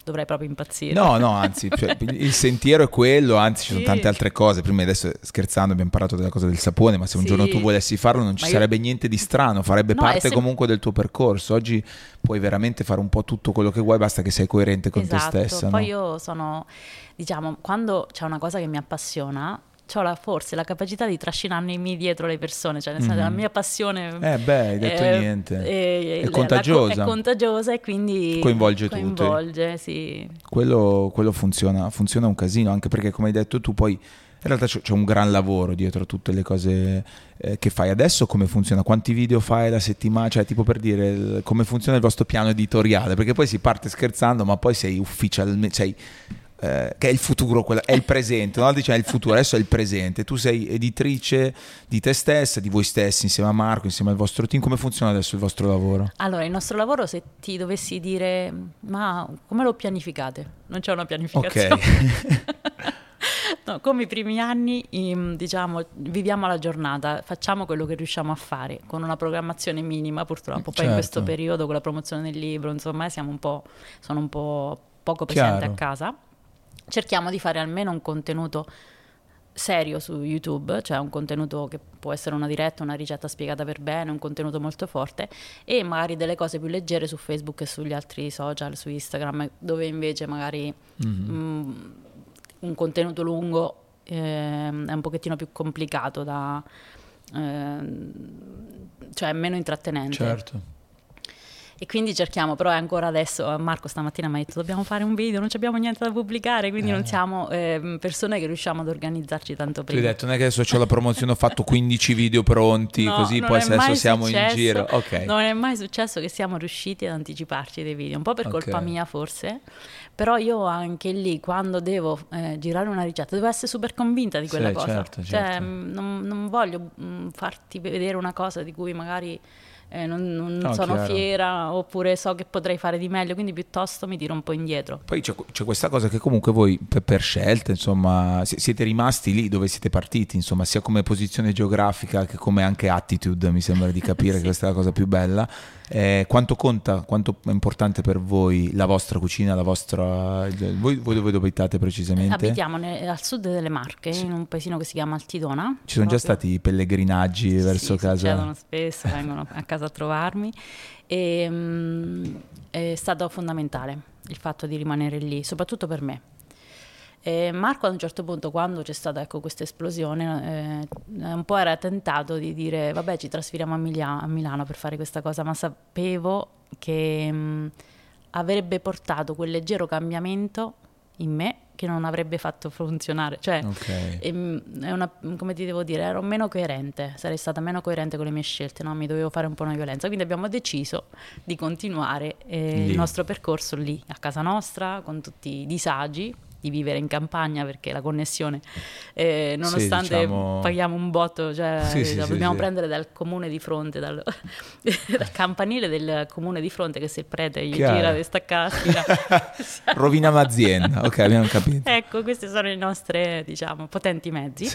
dovrei proprio impazzire. No, no, anzi, cioè, <laughs> il sentiero è quello, anzi ci sono tante altre cose. Prima adesso scherzando abbiamo parlato della cosa del sapone, ma se un sì. giorno tu volessi farlo non ci ma sarebbe io... niente di strano, farebbe no, parte sem- comunque del tuo percorso. Oggi puoi veramente fare un po' tutto quello che vuoi, basta che sei coerente con esatto. te stessa. Poi no? io sono, diciamo, quando c'è una cosa che mi appassiona, ho la, forse la capacità di trascinarmi dietro le persone, cioè nel senso mm-hmm. la mia passione... Eh beh, hai detto è, niente. È, è contagiosa. La, è contagiosa e quindi... Coinvolge, coinvolge tutti. sì. Quello, quello funziona, funziona un casino, anche perché come hai detto tu poi... In realtà c'è un gran lavoro dietro tutte le cose eh, che fai adesso, come funziona, quanti video fai la settimana, cioè tipo per dire come funziona il vostro piano editoriale, perché poi si parte scherzando, ma poi sei ufficialmente, sei eh, che è il futuro, è il presente, no? diciamo è il futuro, adesso è il presente, tu sei editrice di te stessa, di voi stessi, insieme a Marco, insieme al vostro team, come funziona adesso il vostro lavoro? Allora, il nostro lavoro, se ti dovessi dire, ma come lo pianificate? Non c'è una pianificazione. Ok. <laughs> No, come i primi anni, diciamo, viviamo la giornata, facciamo quello che riusciamo a fare, con una programmazione minima purtroppo. Poi certo. in questo periodo, con la promozione del libro, insomma, siamo un po', sono un po' poco presente Chiaro. a casa cerchiamo di fare almeno un contenuto serio su YouTube, cioè un contenuto che può essere una diretta, una ricetta spiegata per bene, un contenuto molto forte e magari delle cose più leggere su Facebook e sugli altri social, su Instagram, dove invece magari mm-hmm. mh, un contenuto lungo eh, è un pochettino più complicato da... Eh, cioè meno intrattenente. Certo. E quindi cerchiamo, però è ancora adesso, Marco stamattina mi ha detto dobbiamo fare un video, non abbiamo niente da pubblicare, quindi eh. non siamo eh, persone che riusciamo ad organizzarci tanto prima. Ti hai detto, non è che adesso ho la promozione, ho fatto 15 video pronti, no, così poi adesso siamo successo, in giro. Okay. Non è mai successo che siamo riusciti ad anticiparci dei video, un po' per okay. colpa mia forse, però io anche lì quando devo eh, girare una ricetta devo essere super convinta di quella sì, cosa. Certo, cioè, certo. non, non voglio mh, mm, farti vedere una cosa di cui magari eh, non, non no, sono chiaro. fiera oppure so che potrei fare di meglio, quindi piuttosto mi tiro un po' indietro. Poi c'è, c'è questa cosa che comunque voi per, per scelta, insomma, siete rimasti lì dove siete partiti, insomma, sia come posizione geografica che come anche attitude, mi sembra di capire <laughs> sì. che questa è la cosa più bella. Eh, quanto conta, quanto è importante per voi la vostra cucina, la vostra... Voi, voi dove abitate precisamente? Abitiamo nel, al sud delle Marche, sì. in un paesino che si chiama Altidona. Ci sono proprio. già stati pellegrinaggi sì, verso sì, casa? succedono spesso, vengono a casa a trovarmi. E, um, è stato fondamentale il fatto di rimanere lì, soprattutto per me. E Marco ad un certo punto, quando c'è stata ecco, questa esplosione, eh, un po' era tentato di dire vabbè ci trasferiamo a, Milia- a Milano per fare questa cosa, ma sapevo che mh, avrebbe portato quel leggero cambiamento in me che non avrebbe fatto funzionare. Cioè, okay. è, è una, come ti devo dire, ero meno coerente, sarei stata meno coerente con le mie scelte, no? mi dovevo fare un po' una violenza. Quindi abbiamo deciso di continuare eh, il nostro percorso lì, a casa nostra, con tutti i disagi di vivere in campagna perché la connessione, eh, nonostante sì, diciamo... paghiamo un botto, cioè, sì, sì, la dobbiamo prendere dal comune di fronte, dal, <laughs> dal, campanile del comune di fronte che se il prete gli Chiaro. gira questa casa. <laughs> Roviniamo azienda, ok, abbiamo capito. ecco, questi sono i nostri, diciamo, potenti mezzi.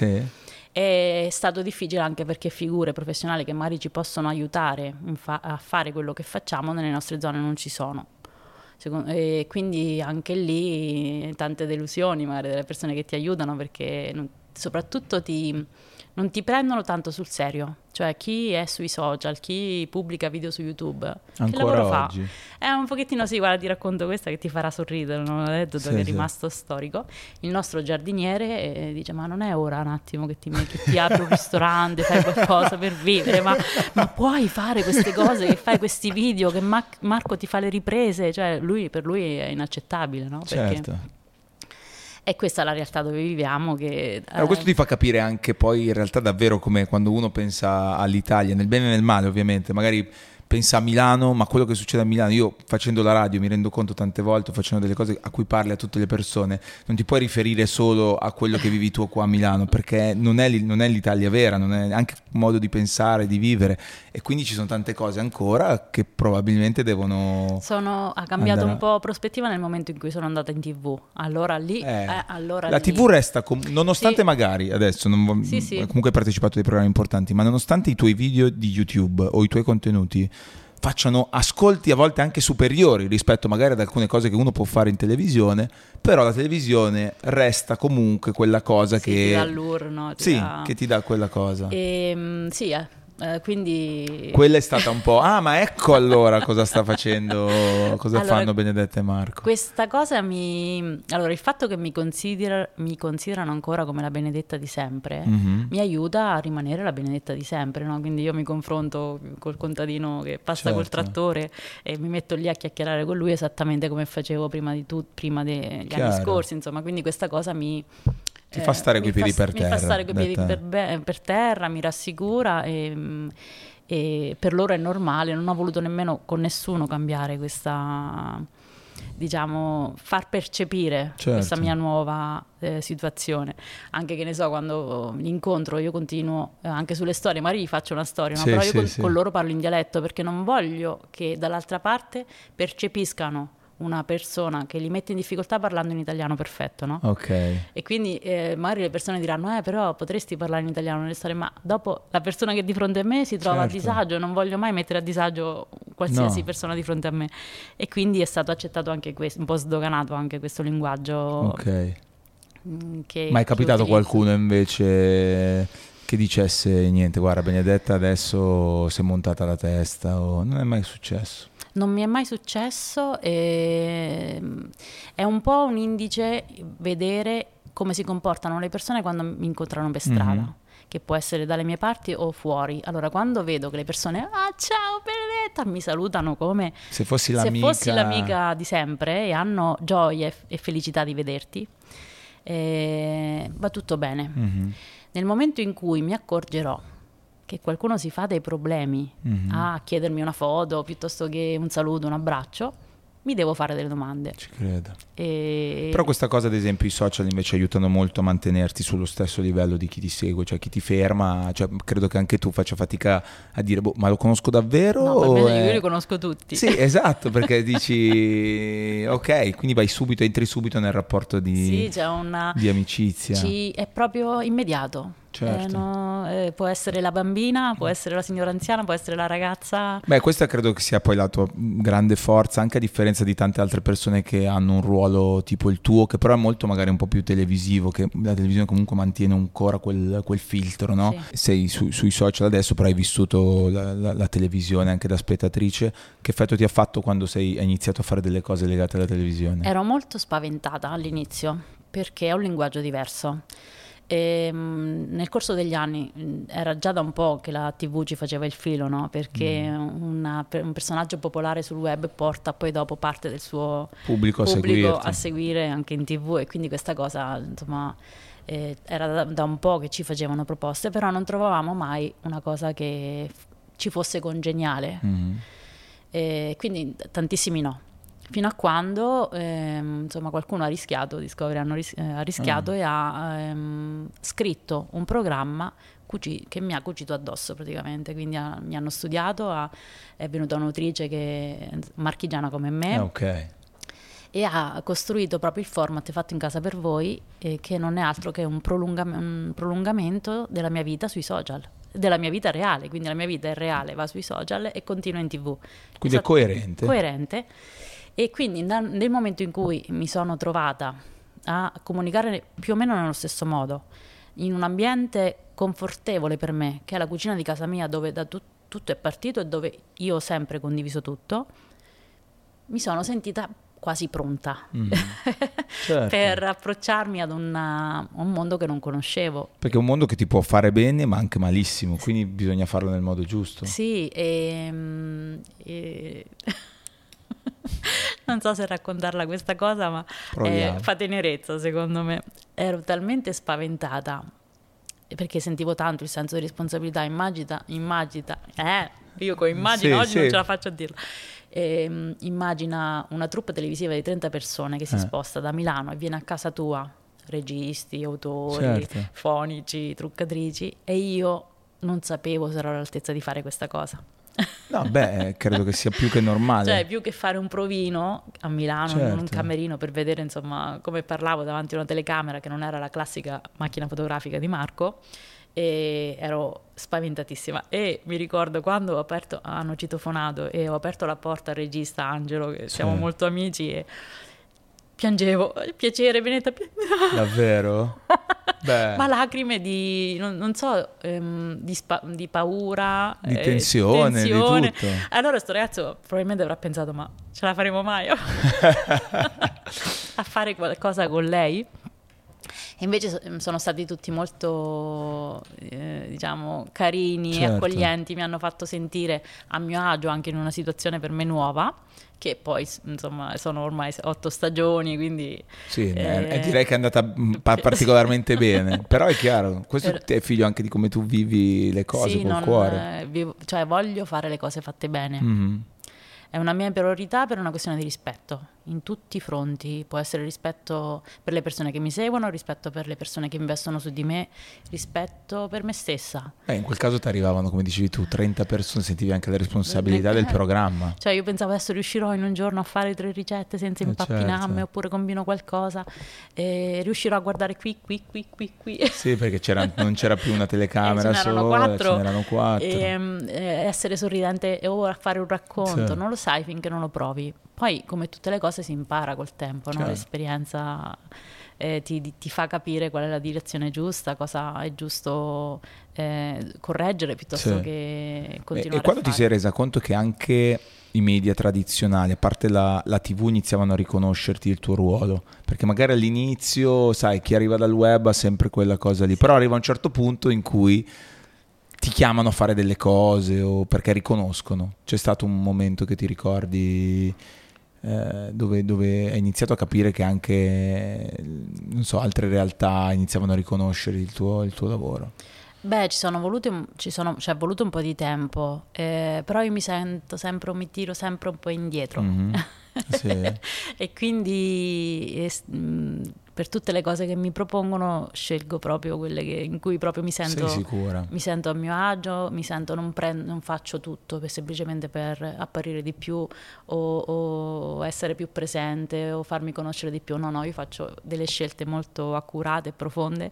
È stato difficile anche perché figure professionali che magari ci possono aiutare fa- a fare quello che facciamo nelle nostre zone non ci sono. E quindi anche lì tante delusioni magari delle persone che ti aiutano perché non, soprattutto ti, non ti prendono tanto sul serio. Cioè chi è sui social, chi pubblica video su YouTube, Ancora che lavoro oggi. fa? È un pochettino sì, guarda, ti racconto questa che ti farà sorridere, un aneddoto Sì, che è sì. rimasto storico. Il nostro giardiniere eh, dice, ma non è ora un attimo che ti, che ti apri un ristorante, fai qualcosa per vivere, ma, ma puoi fare queste cose, che fai questi video, che Ma- Marco ti fa le riprese, cioè lui, per lui è inaccettabile, no? Perché Certo. È questa la realtà dove viviamo che... Allora, questo eh, ti fa capire anche poi in realtà davvero come quando uno pensa all'Italia, nel bene e nel male ovviamente, magari pensa a Milano, ma quello che succede a Milano, io facendo la radio mi rendo conto tante volte, facendo delle cose a cui parli a tutte le persone, non ti puoi riferire solo a quello che vivi tu qua a Milano, perché non è, non è l'Italia vera, non è anche un modo di pensare, di vivere, e quindi ci sono tante cose ancora che probabilmente devono... Sono, ha cambiato Andrà. un po' prospettiva nel momento in cui sono andata in tv. Allora lì, Eh, eh, allora la lì. TV resta, com- nonostante Sì. magari adesso, non Sì, sì. comunque hai partecipato a dei programmi importanti, ma nonostante i tuoi video di YouTube o i tuoi contenuti facciano ascolti a volte anche superiori rispetto magari ad alcune cose che uno può fare in televisione, però la televisione resta comunque quella cosa Sì, che... ti dà l'ur, no? Ti sì, dà- che ti dà quella cosa. Ehm, sì, eh, eh, quindi... Quella è stata un po'... Ah, ma ecco allora cosa sta facendo, cosa Allora, fanno Benedetta e Marco. Questa cosa mi... Allora, il fatto che mi, considera- mi considerano ancora come la benedetta di sempre Mhm. mi aiuta a rimanere la benedetta di sempre, no? Quindi io mi confronto col contadino che passa col Certo. trattore e mi metto lì a chiacchierare con lui esattamente come facevo prima, di tu- prima degli anni scorsi, insomma, quindi questa cosa mi... Ti fa stare mi coi piedi fa- per Mi fa terra, stare coi piedi per, per terra, mi rassicura e, e per loro è normale, non ho voluto nemmeno con nessuno cambiare questa, diciamo, far percepire Certo. questa mia nuova eh, situazione. Anche che ne so, quando li incontro io continuo eh, anche sulle storie, magari gli faccio una storia, no? Sì, però io sì, con, sì. con loro parlo in dialetto perché non voglio che dall'altra parte percepiscano una persona che li mette in difficoltà parlando in italiano perfetto, no? Ok. E quindi eh, magari le persone diranno, eh, però potresti parlare in italiano nelle storie, ma dopo la persona che è di fronte a me si trova Certo. a disagio, non voglio mai mettere a disagio qualsiasi No. persona di fronte a me. E quindi è stato accettato anche questo, un po' sdoganato anche questo linguaggio. Ok. mm, Che, Ma è capitato qualcuno invece che dicesse niente, guarda Benedetta adesso si è montata la testa o non è mai successo? Non mi è mai successo e mm, è un po' un indice vedere come si comportano le persone quando mi incontrano per strada. Mhm. Che può essere dalle mie parti o fuori. Allora, quando vedo che le persone, ah, ciao Benedetta, mi salutano come Se fossi se l'amica... fossi l'amica di sempre e hanno gioia e, felicità di vederti, eh, va tutto bene. Mhm, Nel momento in cui mi accorgerò che qualcuno si fa dei problemi mhm. a chiedermi una foto piuttosto che un saluto, un abbraccio, mi devo fare delle domande. Ci credo. E... Però questa cosa, ad esempio, i social invece aiutano molto a mantenerti sullo stesso livello di chi ti segue, cioè chi ti ferma, cioè, credo che anche tu faccia fatica a dire, boh, ma lo conosco davvero? No, o è- io li conosco tutti. Sì, esatto, perché <laughs> dici, ok, quindi vai subito, entri subito nel rapporto di, Sì, c'è una... di amicizia. ci- è proprio immediato. Certo. Eh, no, eh, può essere la bambina, può essere la signora anziana, può essere la ragazza. Beh, questa credo che sia poi la tua grande forza, anche a differenza di tante altre persone che hanno un ruolo tipo il tuo, che però è molto magari un po' più televisivo, che la televisione comunque mantiene ancora quel, quel filtro, no? Sì. Sei su- sui social adesso, però hai vissuto la, la- la televisione anche da spettatrice. Che effetto ti ha fatto quando sei, hai iniziato a fare delle cose legate alla televisione? Ero molto spaventata all'inizio perché è un linguaggio diverso. E, mh, nel corso degli anni mh, era già da un po' che la TV ci faceva il filo, no? perché Mm. una- per- un personaggio popolare sul web porta poi dopo parte del suo Pubblico a pubblico seguirti. a seguire anche in TV e quindi questa cosa insomma eh, era da, da un po' che ci facevano proposte, però non trovavamo mai una cosa che f- ci fosse congeniale. Mhm. E quindi tantissimi no. Fino a quando ehm, insomma, qualcuno ha rischiato, Discovery hanno ris- eh, ha rischiato Ah. e ha ehm, scritto un programma cuci- che mi ha cucito addosso praticamente. Quindi ha- mi hanno studiato, ha- è venuta un'autrice che è marchigiana come me Ah, ok. e ha costruito proprio il format fatto in casa per voi, eh, che non è altro che un, prolungam- un prolungamento della mia vita sui social, della mia vita reale. Quindi la mia vita è reale, va sui social e continua in tv. Quindi è Esatto. coerente. coerente. E quindi nel momento in cui mi sono trovata a comunicare più o meno nello stesso modo, in un ambiente confortevole per me, che è la cucina di casa mia, dove da tu- tutto è partito e dove io ho sempre condiviso tutto, mi sono sentita quasi pronta mm. <laughs> certo. per approcciarmi ad una, un mondo che non conoscevo. Perché è un mondo che ti può fare bene ma anche malissimo, quindi bisogna farlo nel modo giusto. Sì, e, ehm, e... <laughs> <laughs> non so se raccontarla questa cosa, ma eh, fa tenerezza secondo me. Ero talmente spaventata perché sentivo tanto il senso di responsabilità, immagina, immagina, eh, io con immagina sì, oggi sì. non ce la faccio a dirlo. Eh, immagina una troupe televisiva di 30 persone che si eh. sposta da Milano e viene a casa tua, registi, autori, certo. fonici, truccatrici, e io non sapevo se ero all'altezza di fare questa cosa. No, beh, credo che sia più che normale. Cioè, più che fare un provino a Milano, certo. in un camerino per vedere, insomma, come parlavo davanti a una telecamera che non era la classica macchina fotografica di Marco, e ero spaventatissima e mi ricordo quando ho aperto, hanno citofonato e ho aperto la porta al regista Angelo che sì. siamo molto amici e piangevo, piacere Benetta davvero? <laughs> <laughs> ma lacrime di, non, non so, ehm, di, spa, di, paura di tensione, eh, tensione. di tutto. Allora sto ragazzo probabilmente avrà pensato ma ce la faremo mai? <laughs> A fare qualcosa con lei? E invece mm, sono stati tutti molto, eh, diciamo, carini certo. accoglienti, mi hanno fatto sentire a mio agio anche in una situazione per me nuova, che poi insomma sono ormai otto stagioni, quindi... Sì, eh, direi che è andata mm, <laughs> particolarmente bene, però è chiaro, questo per... è figlio anche di come tu vivi le cose sì, col non, cuore. Eh, vivo, cioè voglio fare le cose fatte bene. Mm-hmm. È una mia priorità per una questione di rispetto in tutti i fronti, può essere rispetto per le persone che mi seguono, rispetto per le persone che investono su di me, rispetto per me stessa. Eh, in quel caso ti arrivavano, come dicevi tu, 30 persone, sentivi anche la responsabilità del programma. Cioè io pensavo adesso riuscirò in un giorno a fare tre ricette senza eh impappinarmi certo. oppure combino qualcosa, e riuscirò a guardare qui, qui, qui, qui, qui. Sì, perché c'era, non c'era più una <laughs> telecamera eh, sola, quattro, ce n'erano quattro. E, eh, essere sorridente o a fare un racconto, certo. non lo sai finché non lo provi. Poi, come tutte le cose, si impara col tempo, certo. no? l'esperienza eh, ti, ti, fa capire qual è la direzione giusta, cosa è giusto eh, correggere piuttosto sì. che continuare. E, quando ti sei resa conto che anche i media tradizionali, a parte la, la, TV, iniziavano a riconoscerti il tuo ruolo? Perché magari all'inizio, sai, chi arriva dal web ha sempre quella cosa lì, però arriva un certo punto in cui ti chiamano a fare delle cose o perché riconoscono. C'è stato un momento che ti ricordi eh, dove, dove, hai iniziato a capire che anche so, altre realtà iniziavano a riconoscere il tuo, il tuo lavoro? Beh, ci sono voluti, ci sono, cioè, è voluto un po' di tempo, eh, però io mi sento sempre, mi tiro sempre un po' indietro. Mm-hmm. <laughs> Sì. e quindi eh, per tutte le cose che mi propongono scelgo proprio quelle che, in cui proprio mi sento, mi sento, a mio agio, mi sento non, prendo, non faccio tutto per, semplicemente per apparire di più o, o, essere più presente o farmi conoscere di più. No, no, io faccio delle scelte molto accurate e profonde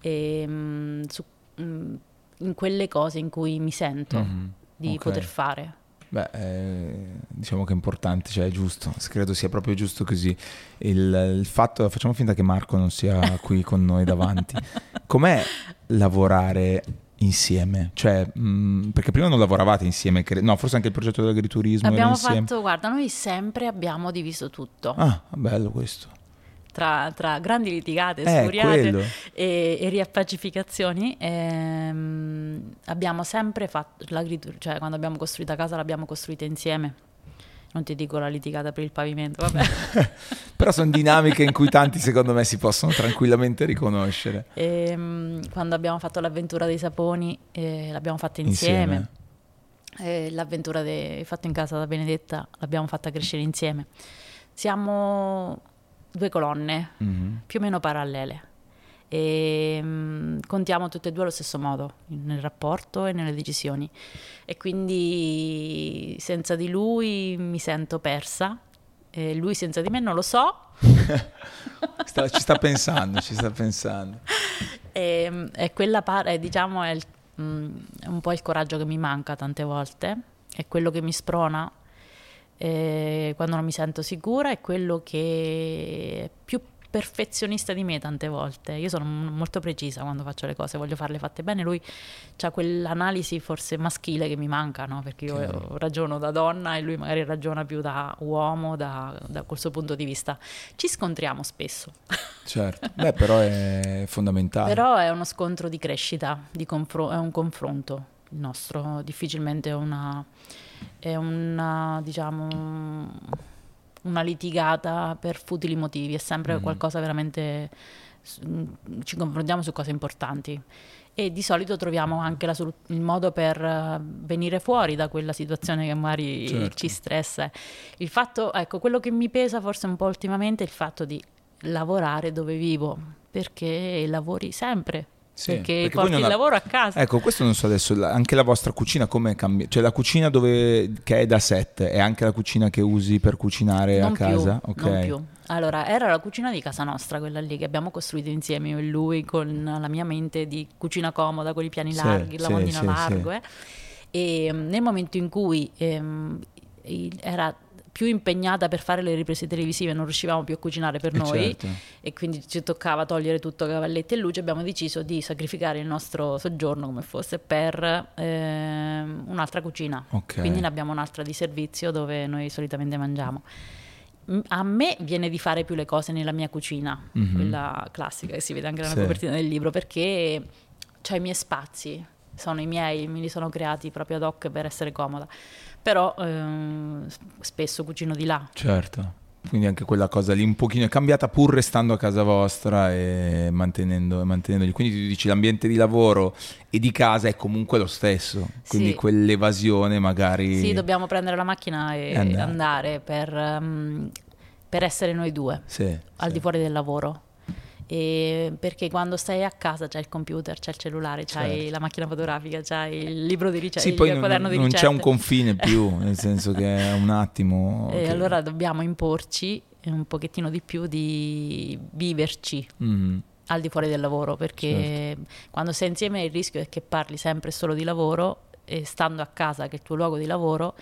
e, mh, mm, su, mh, mm, in quelle cose in cui mi sento mm-hmm. di okay. poter fare. Beh, eh, diciamo che è importante, cioè è giusto, credo sia proprio giusto così. Il, il, fatto, facciamo finta che Marco non sia qui con noi davanti. <laughs> Com'è lavorare insieme? Cioè, mh, mm, perché prima non lavoravate insieme, cre- no, forse anche il progetto dell'agriturismo. Abbiamo fatto, guarda, noi sempre abbiamo diviso tutto. Ah, bello questo tra, tra grandi litigate, eh, sfuriate e, e, riappacificazioni. Ehm, abbiamo sempre fatto l'agricoltura, cioè quando abbiamo costruito casa l'abbiamo costruita insieme. Non ti dico la litigata per il pavimento, vabbè. <laughs> Però sono dinamiche in cui tanti secondo me si possono tranquillamente riconoscere. E, ehm, quando abbiamo fatto l'avventura dei saponi eh, l'abbiamo fatta insieme. insieme. l'avventura de- fatta in casa da Benedetta l'abbiamo fatta crescere insieme. Siamo due colonne mm-hmm. più o meno parallele. E um, contiamo tutte e due allo stesso modo nel rapporto e nelle decisioni. E quindi senza di lui mi sento persa. E lui senza di me non lo so. <laughs> Sta, ci sta pensando ci sta pensando. E, e quella parte diciamo è, il, um, è un po' il coraggio che mi manca tante volte è quello che mi sprona eh, quando non mi sento sicura è quello che più perfezionista di me tante volte. Io sono molto precisa quando faccio le cose, voglio farle fatte bene. Lui ha quell'analisi forse maschile che mi manca, no? perché io Chiaro. ragiono da donna e lui magari ragiona più da uomo, da, da quel suo punto di vista. Ci scontriamo spesso. <laughs> Certo, beh però è fondamentale. Però è uno scontro di crescita, di confro- è un confronto il nostro, difficilmente è una, è una diciamo una litigata per futili motivi, è sempre mm. qualcosa veramente ci confrontiamo su cose importanti e di solito troviamo anche la, il modo per uh, venire fuori da quella situazione che magari certo. ci stressa. Il fatto, ecco, quello che mi pesa forse un po' ultimamente è il fatto di lavorare dove vivo, perché lavori sempre sì, perché, perché porti il ha... lavoro a casa. Ecco, questo non so adesso, anche la vostra cucina come cambia? Cioè la cucina dove, che è da set è anche la cucina che usi per cucinare non a casa? Più, okay. Non più. Allora, era la cucina di casa nostra, quella lì che abbiamo costruito insieme io e lui con la mia mente di cucina comoda, con i piani larghi, il lavandino sì, largo. Eh. E mm, nel momento in cui ehm, era più impegnata per fare le riprese televisive, non riuscivamo più a cucinare per e eh, noi certo. e quindi ci toccava togliere tutto cavalletti e luce, abbiamo deciso di sacrificare il nostro soggiorno come fosse per eh, un'altra cucina. Okay. Quindi ne abbiamo un'altra di servizio dove noi solitamente mangiamo. A me viene di fare più le cose nella mia cucina, mm-hmm. quella classica che si vede anche nella sì. copertina del libro, perché ho i miei spazi, sono i miei, me li sono creati proprio ad hoc per essere comoda però ehm, spesso cucino di là. Certo. Quindi anche quella cosa lì un pochino è cambiata pur restando a casa vostra e mantenendo, mantenendoli. Quindi tu dici l'ambiente di lavoro e di casa è comunque lo stesso. Quindi sì. quell'evasione magari... Sì, dobbiamo prendere la macchina e andare, andare per, um, per, essere noi due, sì, al sì. di fuori del lavoro. E perché quando stai a casa c'è il computer, c'è il cellulare, c'hai certo. la macchina fotografica, c'hai il libro di ricette, sì, il quaderno non, di ricette. Non c'è un confine più, nel senso che è un attimo... <laughs> E che... allora dobbiamo imporci un pochettino di più di viverci. Mm. al di fuori del lavoro perché certo. quando sei insieme il rischio è che parli sempre solo di lavoro e stando a casa che è il tuo luogo di lavoro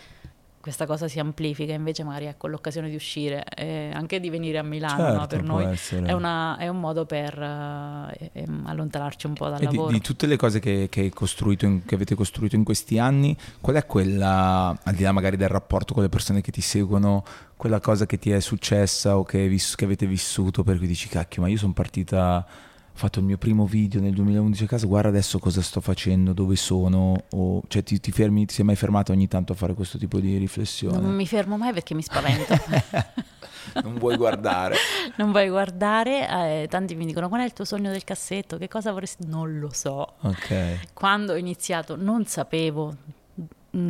questa cosa si amplifica, invece magari ecco l'occasione di uscire, eh, anche di venire a Milano certo, no? per noi è, una, è, un modo per eh, ehm, allontanarci un po' dal e lavoro. Di, di tutte le cose che, che, in, che, avete costruito in questi anni, qual è quella, al di là magari del rapporto con le persone che ti seguono, quella cosa che ti è successa o che, vis- che avete vissuto per cui dici cacchio ma io sono partita ho fatto il mio primo video nel 2011 a casa, guarda adesso cosa sto facendo, dove sono, o, cioè ti, ti, fermi, ti sei mai fermato ogni tanto a fare questo tipo di riflessione? Non mi fermo mai perché mi spavento. <laughs> non vuoi guardare. <laughs> non vuoi guardare, eh, tanti mi dicono qual è il tuo sogno del cassetto, che cosa vorresti? Non lo so. Okay. Quando ho iniziato non sapevo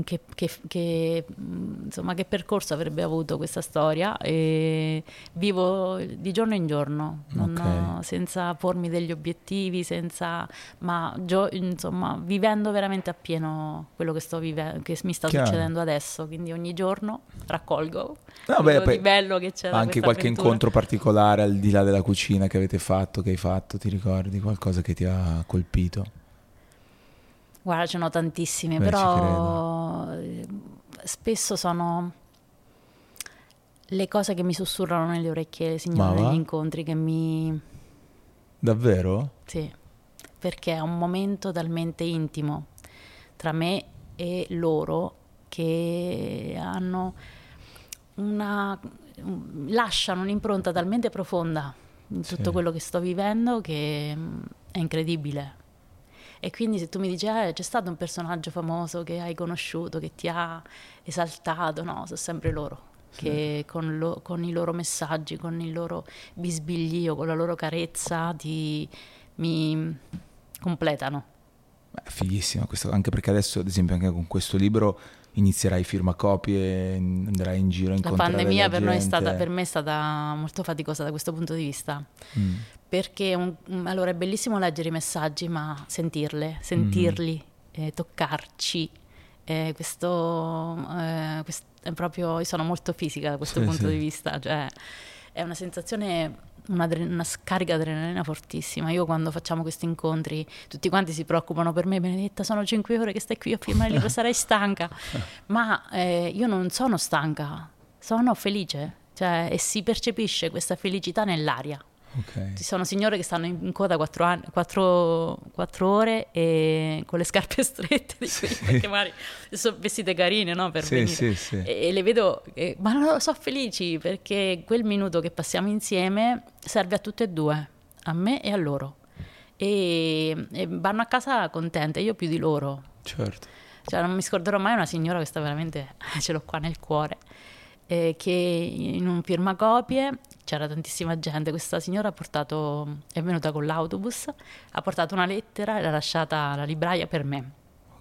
che, che, che, mm, insomma, che, percorso avrebbe avuto questa storia e vivo di giorno in giorno, okay. senza pormi degli obiettivi, senza, ma gio, insomma, vivendo veramente appieno quello che, sto vive- che mi sta Chiaro. succedendo adesso, quindi ogni giorno raccolgo no, beh, di bello che c'è. Anche qualche avventura. incontro particolare al di là della cucina che avete fatto, che hai fatto, ti ricordi qualcosa che ti ha colpito? Guarda, ce ne ho tantissime, Beh, però eh, spesso sono le cose che mi sussurrano nelle orecchie, signore, negli incontri che mi... Davvero? Sì, perché è un momento talmente intimo tra me e loro che hanno una... lasciano un'impronta talmente profonda in tutto sì. quello che sto vivendo che mm, è incredibile. E quindi se tu mi dici, eh, c'è stato un personaggio famoso che hai conosciuto, che ti ha esaltato, no, sono sempre loro. Sì. Che con, lo, con, i loro messaggi, con il loro bisbiglio, con la loro carezza ti, mi completano. Beh, fighissima questo, anche perché adesso, ad esempio, anche con questo libro inizierai firmacopie, andrai in giro a incontrare La pandemia la per, noi è stata, per me è stata molto faticosa da questo punto di vista. Mm perché un, allora è bellissimo leggere i messaggi, ma sentirle, sentirli, mm-hmm. eh, toccarci. Eh, questo, eh, quest, è proprio, io sono molto fisica da questo sì, punto sì. di vista, cioè è una sensazione, una, una scarica di adrenalina fortissima. Io quando facciamo questi incontri, tutti quanti si preoccupano per me, Benedetta, sono cinque ore che stai qui a firmare il libro, sarai stanca. <laughs> Ma eh, io non sono stanca, sono felice, cioè, e si percepisce questa felicità nell'aria Ok. Ci sono signore che stanno in coda quattro, anni, quattro, quattro ore e con le scarpe <laughs> strette, di Sì. quelli, perché magari sono vestite carine no, per Sì, venire. sì. E, e le vedo, che- ma no, sono felici perché quel minuto che passiamo insieme serve a tutte e due, a me e a loro. E, e vanno a casa contente, io più di loro. Certo. Cioè, non mi scorderò mai una signora che sta veramente, <laughs> ce l'ho qua nel cuore, eh, che in un firmacopie c'era tantissima gente. Questa signora ha portato, è venuta con l'autobus, ha portato una lettera e l'ha lasciata alla libraia per me.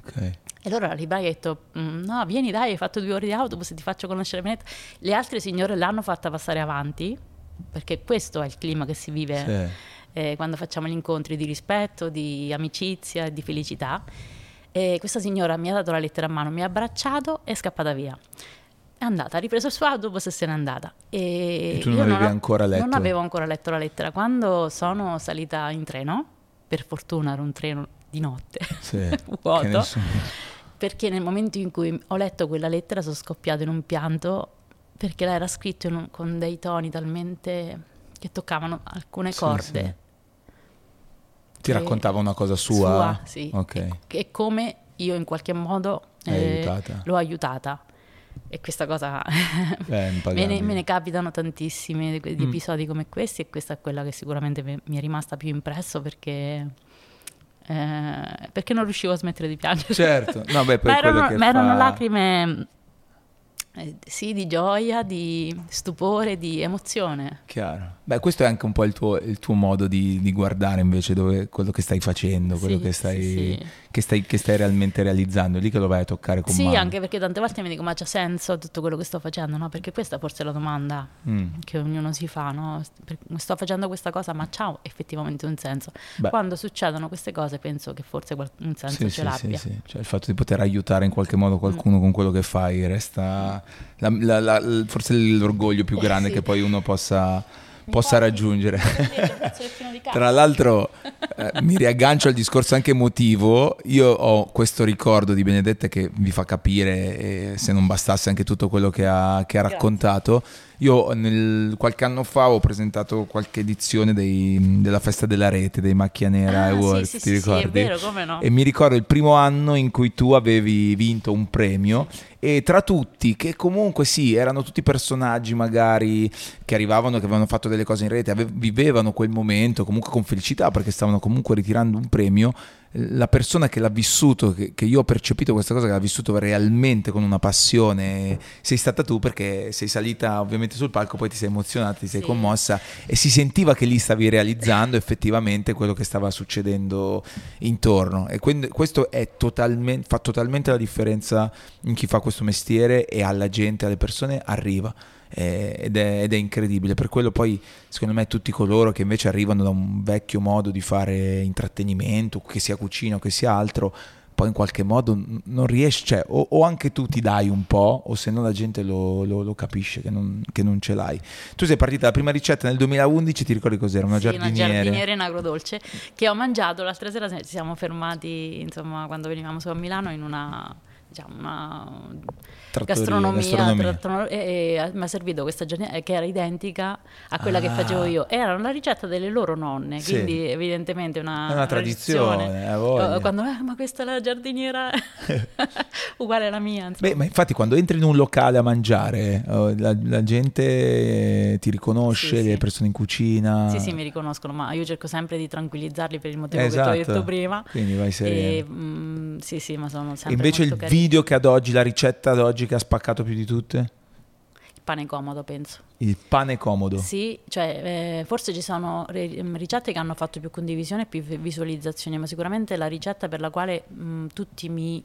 Ok. E allora la libraia ha detto: "Mm, No, vieni, dai, hai fatto due ore di autobus, ti faccio conoscere Benedetta. Le altre signore l'hanno fatta passare avanti, perché questo è il clima che si vive Sì. eh, quando facciamo gli incontri di rispetto, di amicizia e di felicità. E questa signora mi ha dato la lettera a mano, mi ha abbracciato e è scappata via. È andata, ha ripreso il suo autobus e se n'è andata. E, E tu non io avevi ho- ancora letto? Non avevo ancora letto la lettera. Quando sono salita in treno, per fortuna era un treno di notte, Sì. <laughs> vuoto, perché nel momento in cui ho letto quella lettera sono scoppiato in un pianto perché l'era scritto un- con dei toni talmente che toccavano alcune Sì, corde. sì. Ti raccontava una cosa sua? Sua, sì. Ok. E, e come io in qualche modo eh, aiutata. l'ho aiutata. E questa cosa Eh, <laughs> me, ne, me ne capitano tantissimi di, di Mm. episodi come questi e questa è quella che sicuramente mi è rimasta più impresso perché, eh, perché non riuscivo a smettere di piangere. Certo, no, beh, <laughs> ma erano, che ma erano fa- lacrime eh, sì, di gioia, di stupore, di emozione. Chiaro. Beh, questo è anche un po' il tuo, il tuo modo di, di guardare invece dove, quello che stai facendo, quello Sì, che, sì, stai, sì. Che, stai, che stai realmente realizzando. È lì che lo vai a toccare con Sì, mano. anche perché tante volte mi dico ma c'ha senso tutto quello che sto facendo, no? Perché questa forse è la domanda Mm. che ognuno si fa, no? Sto facendo questa cosa, ma c'ha effettivamente un senso. Beh. Quando succedono queste cose penso che forse un senso Sì, ce sì, l'abbia. sì, sì. Cioè, il fatto di poter aiutare in qualche modo qualcuno con quello che fai resta la- la- la- forse l'orgoglio più grande Sì. che poi uno possa, possa raggiungere. <laughs> Tra l'altro eh, mi riaggancio al discorso anche emotivo, io ho questo ricordo di Benedetta che vi fa capire, eh, se non bastasse anche tutto quello che ha, che ha Grazie. Io nel- qualche anno fa ho presentato qualche edizione dei- della festa della rete, dei Macchia Nera Ah, Awards, sì, ti sì, sì, sì, ricordi? è vero, come no? E mi ricordo il primo anno in cui tu avevi vinto un premio e tra tutti, che comunque sì, erano tutti personaggi magari che arrivavano, che avevano fatto delle cose in rete, ave- vivevano quel momento comunque con felicità perché stavano comunque ritirando un premio. La persona che l'ha vissuto, che, che io ho percepito questa cosa, che l'ha vissuto realmente con una passione, sei stata tu perché sei salita ovviamente sul palco, poi ti sei emozionata, ti sei Sì. commossa e si sentiva che lì stavi realizzando effettivamente quello che stava succedendo intorno e quindi questo è totalmente, fa totalmente la differenza in chi fa questo mestiere e alla gente, alle persone arriva Eh, ed, è, ed è incredibile per quello poi secondo me tutti coloro che invece arrivano da un vecchio modo di fare intrattenimento che sia cucina o che sia altro poi in qualche modo non riesci, cioè, o, o anche tu ti dai un po', o se no la gente lo, lo- lo capisce che non, che non ce l'hai. Tu sei partita la prima ricetta nel 2011, ti ricordi cos'era? Una Sì, giardiniere. una giardiniera in agrodolce che ho mangiato l'altra sera ci siamo fermati insomma quando venivamo su a Milano in una diciamo una gastronomia, gastronomia. trattono- e, e mi ha servito questa giardiniera che era identica a quella che Ah. facevo io era la ricetta delle loro nonne Sì. quindi evidentemente una, una tradizione, ha voglia. Eh, quando eh, ma questa è la giardiniera <laughs> <laughs> uguale alla mia insomma. Beh, ma infatti quando entri in un locale a mangiare, oh, la, la gente eh, ti riconosce, Sì, sì. le persone in cucina. Sì, sì, mi riconoscono, ma io cerco sempre di tranquillizzarli per il motivo che ti Esatto. ho detto prima. Quindi vai sereno. E, mm, sì, sì, ma sono E sempre invece il carini. video che ad oggi, la ricetta ad oggi che ha spaccato più di tutte? Il pane comodo, penso. Il pane comodo. Sì, cioè, eh, forse ci sono ri- ricette che hanno fatto più condivisione e più vi- visualizzazioni, ma sicuramente la ricetta per la quale mm, tutti mi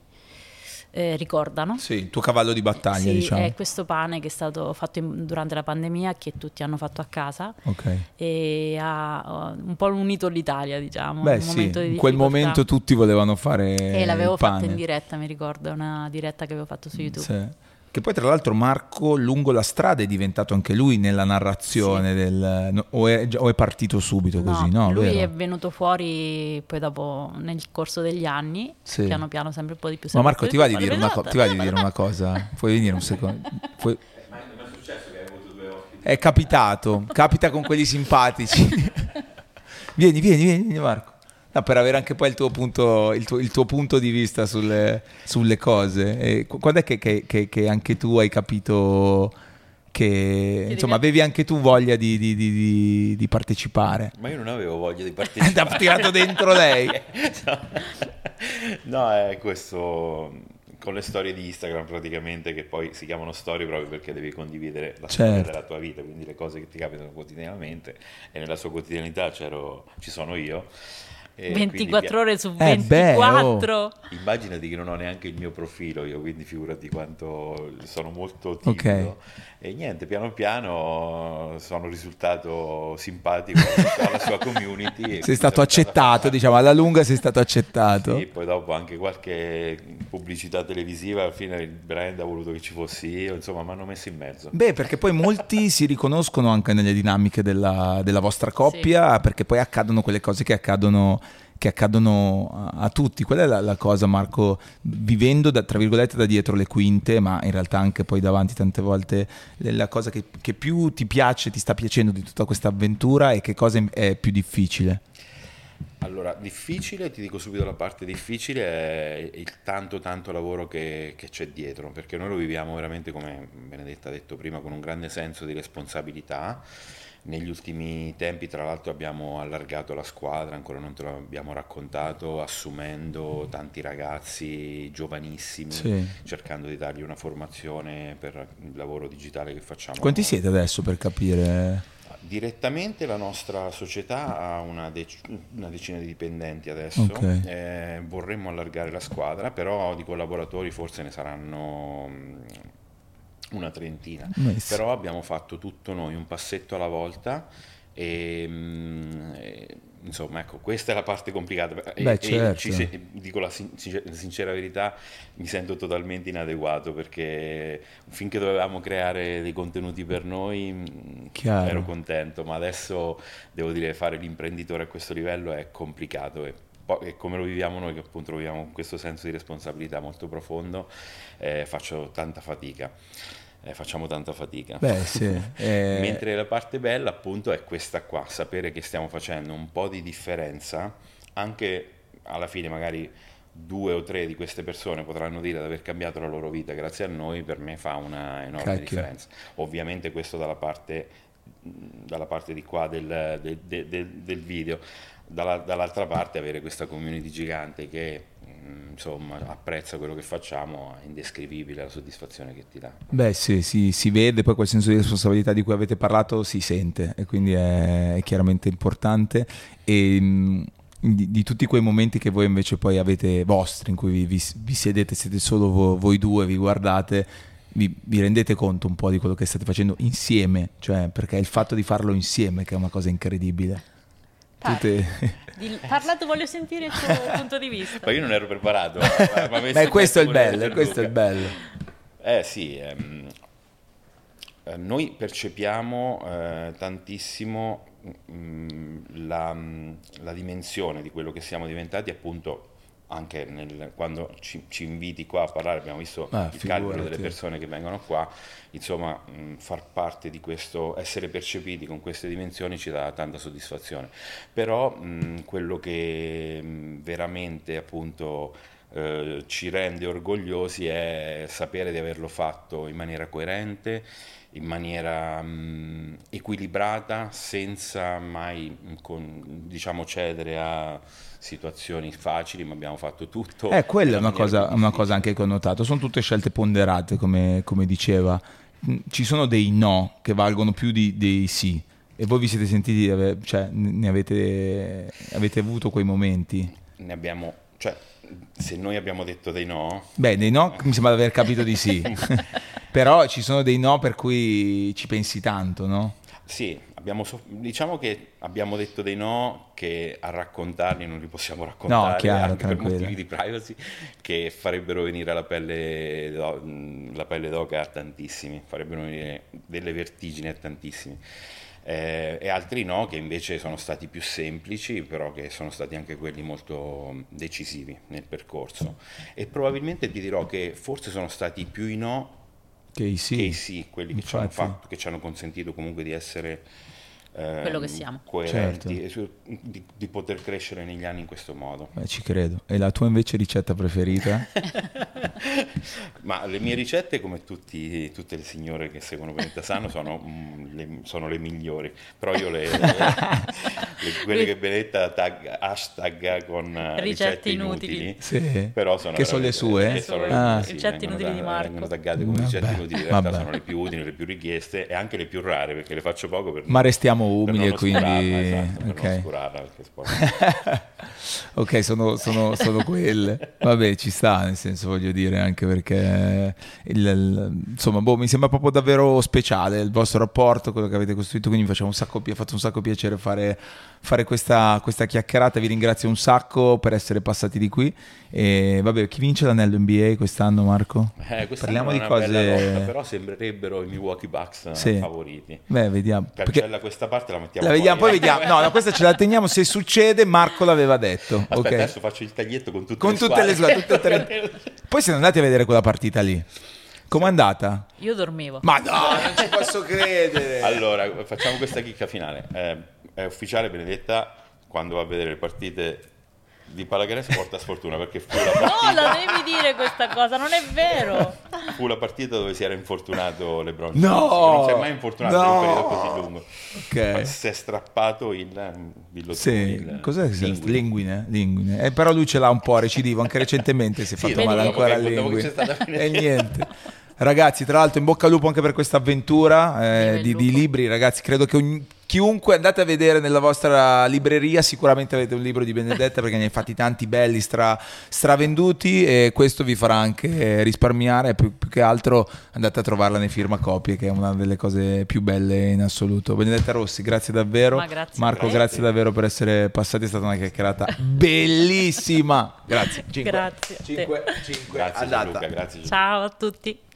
eh, ricordano. Sì, il tuo cavallo di battaglia, Sì, diciamo. è questo pane che è stato fatto in- durante la pandemia, che tutti hanno fatto a casa Ok. e ha uh, un po' unito l'Italia, diciamo. Beh, sì, momento di in quel momento tutti volevano fare E l'avevo pane. in diretta, mi ricordo, una diretta che avevo fatto su YouTube. Sì. Che poi tra l'altro Marco lungo la strada è diventato anche lui nella narrazione del... no, o, è, o è partito subito così, no? lui Vero? è venuto fuori poi dopo nel corso degli anni, Sì. piano piano sempre un po' di più. Ma Marco ti va di dire una, co- ti va di <laughs> dire una cosa? Puoi venire un secondo? <laughs> Puoi- È capitato, capita con quelli simpatici. <laughs> vieni, vieni, vieni Marco. No, per avere anche poi il tuo punto, il tuo, il tuo punto di vista sulle, sulle cose. E quando è che, che, che, che, anche tu hai capito che insomma, avevi anche tu voglia di, di, di, di, partecipare? Ma io non avevo voglia di <laughs> partecipare. Ti ha tirato dentro lei. <laughs> no, è questo con le storie di Instagram praticamente che poi si chiamano storie proprio perché devi condividere la certo. storia della tua vita, quindi le cose che ti capitano quotidianamente e nella sua quotidianità ci sono io. 24 quindi, ore su 24. Eh, oh. Immaginati che non ho neanche il mio profilo io, quindi figurati quanto sono molto timido. Okay. E niente, piano piano sono risultato simpatico alla sua community. <laughs> sei stato accettato, <laughs> diciamo, alla lunga sei stato accettato. Sì, poi dopo anche qualche pubblicità televisiva, alla fine il brand ha voluto che ci fossi io, insomma, mi hanno messo in mezzo. Beh, perché poi molti <laughs> si riconoscono anche nelle dinamiche della, della vostra coppia, sì. perché poi accadono quelle cose che accadono che accadono a, a tutti. Qual è la, la, cosa, Marco, vivendo da, tra virgolette da dietro le quinte, ma in realtà anche poi davanti tante volte, la cosa che, che più ti piace, ti sta piacendo di tutta questa avventura e che cosa è più difficile? Allora, difficile, ti dico subito la parte difficile, è il tanto tanto lavoro che, che, c'è dietro, perché noi lo viviamo veramente, come Benedetta ha detto prima, con un grande senso di responsabilità negli ultimi tempi, tra l'altro, abbiamo allargato la squadra, ancora non te l'abbiamo raccontato, assumendo tanti ragazzi giovanissimi, sì. cercando di dargli una formazione per il lavoro digitale che facciamo. Quanti siete adesso per capire? Direttamente la nostra società ha una, dec- una decina di dipendenti adesso, okay. eh, vorremmo allargare la squadra, però di collaboratori forse ne saranno una trentina, nice. però abbiamo fatto tutto noi, un passetto alla volta e, mm, e insomma ecco questa è la parte complicata e, Beh, certo. ci, dico la sin- sincera verità mi sento totalmente inadeguato perché finché dovevamo creare dei contenuti per noi mm, Chiaro. ero contento ma adesso devo dire fare l'imprenditore a questo livello è complicato e e come lo viviamo noi, che appunto lo viviamo con questo senso di responsabilità molto profondo, eh, faccio tanta fatica eh, facciamo tanta fatica. Beh, sì, <laughs> eh... Mentre la parte bella appunto è questa qua, sapere che stiamo facendo un po' di differenza, anche alla fine magari due o tre di queste persone potranno dire di aver cambiato la loro vita grazie a noi, per me fa una enorme Cacchio. differenza. Ovviamente questo dalla parte, dalla parte di qua del, del, del, del video, dalla, dall'altra parte avere questa community gigante che insomma, apprezza quello che facciamo, è indescrivibile la soddisfazione che ti dà. Beh sì, sì, si vede, poi quel senso di responsabilità di cui avete parlato si sente e quindi è, è chiaramente importante. E, mm, di, di, tutti quei momenti che voi invece poi avete vostri, in cui vi, vi, vi sedete, siete solo voi, voi due, vi guardate, vi, vi, rendete conto un po' di quello che state facendo insieme, cioè perché è il fatto di farlo insieme che è una cosa incredibile. Tutte... Parlato, voglio sentire il tuo <laughs> punto di vista. Ma io non ero preparato. <laughs> Ma, Beh, questo è il bello, questo è il bello. Eh sì, ehm, eh, noi percepiamo eh, tantissimo mh, mm, la, la, dimensione di quello che siamo diventati appunto anche nel, quando ci, ci, inviti qua a parlare, abbiamo visto ah, il calcolo delle persone che vengono qua, insomma mh, far parte di questo, essere percepiti con queste dimensioni ci dà tanta soddisfazione. Però mh, quello che mh, veramente appunto eh, ci rende orgogliosi è sapere di averlo fatto in maniera coerente, in maniera equilibrata, senza mai con, diciamo, cedere a situazioni facili, ma abbiamo fatto tutto. Eh, quella è una cosa, una cosa, anche che ho notato, sono tutte scelte ponderate, come, come diceva. Mm, ci sono dei no che valgono più di, dei sì. E voi vi siete sentiti, cioè, ne avete, avete avuto quei momenti? Ne abbiamo, cioè, se noi abbiamo detto dei no... Beh, dei no mi sembra di aver capito di sì. <laughs> Però ci sono dei no per cui ci pensi tanto, no? Sì, abbiamo, diciamo che abbiamo detto dei no che a raccontarli non li possiamo raccontare no, chiaro, anche tranquillo. per motivi di privacy che farebbero venire la pelle, la pelle d'oca a tantissimi, farebbero venire delle vertigini a tantissimi. Eh, e altri no che invece sono stati più semplici, però che sono stati anche quelli molto decisivi nel percorso. E probabilmente ti dirò che forse sono stati più i no Che sì. KC, quelli che ci, fatto, che ci hanno consentito comunque di essere ehm, Quello che siamo. coerenti Certo. e su- di, di poter crescere negli anni in questo modo. Beh, ci credo. E la tua invece ricetta preferita? <laughs> Ma le mie ricette, come tutti- tutte le signore che seguono Benetta Sano, sono, mm, le, sono le migliori. Però io le, le- <laughs> le- quelle che Benetta tag, hashtag con eh, Ricette ricette, inutili. inutili, Sì. però sono Che sono le sue? sono le- Ah. sì, Ricette vengono inutili di Marco. Vengono taggate come ricette Vabbè, inutili, in realtà vabbè. sono le più utili, le più richieste e anche le più rare perché le faccio poco per Ma restiamo umili e quindi... esatto, per ok. perché <laughs> sono, sono- sono quelle. Vabbè, ci sta, nel senso voglio dire, anche perché il- il- insomma, boh, mi sembra proprio davvero speciale il vostro rapporto, quello che avete costruito, quindi mi un sacco, ha fatto un sacco piacere fare, fare questa, questa chiacchierata. Vi ringrazio un sacco per essere passati di qui. E vabbè, chi vince l'anello NBA quest'anno, Marco? Eh, quest'anno Parliamo di cose- lotta, però sembrerebbero i Milwaukee Bucks Sì. favoriti. Beh, vediamo. Perché Cancella questa parte, la mettiamo la vediamo, poi fuori. vediamo. No, no, questa ce la teniamo. Se succede, Marco l'aveva detto. Aspetta, ok? adesso faccio il taglietto con tutte Con le tutte le squadre. squadre, tutte tre. <laughs> Poi siete andati a vedere quella partita lì. Com'è andata? Io dormivo. Ma no, non ci posso credere. Allora, facciamo questa chicca finale. Eh, è ufficiale, Benedetta, quando va a vedere le partite di pallacanestro porta sfortuna perché fu la, <laughs> No, partita, la devi dire questa cosa, non è vero. fu la partita dove si era infortunato LeBron No! James, non si è mai infortunato per No! un periodo così lungo. Ma Ok. si è strappato il um, billottone, Sì, il- cos'è che linguine. Linguine, linguine. Eh, però lui ce l'ha un po' recidivo, anche recentemente si è Sì, fatto dopo- male ancora che linguine. <laughs> E niente. Ragazzi, tra l'altro in bocca al lupo anche per questa avventura eh, di, di libri, ragazzi, credo che ogni- chiunque andate a vedere nella vostra libreria sicuramente avete un libro di Benedetta perché ne hai fatti tanti belli, stra, stravenduti e questo vi farà anche risparmiare, più, più che altro andate a trovarla nei firmacopie che è una delle cose più belle in assoluto. Benedetta Rossi, grazie davvero. Ma grazie Marco, te. grazie davvero per essere passati, è stata una chiacchierata bellissima. Grazie. Cinque. Grazie Grazie. Gianluca, grazie Gianluca. Ciao a tutti.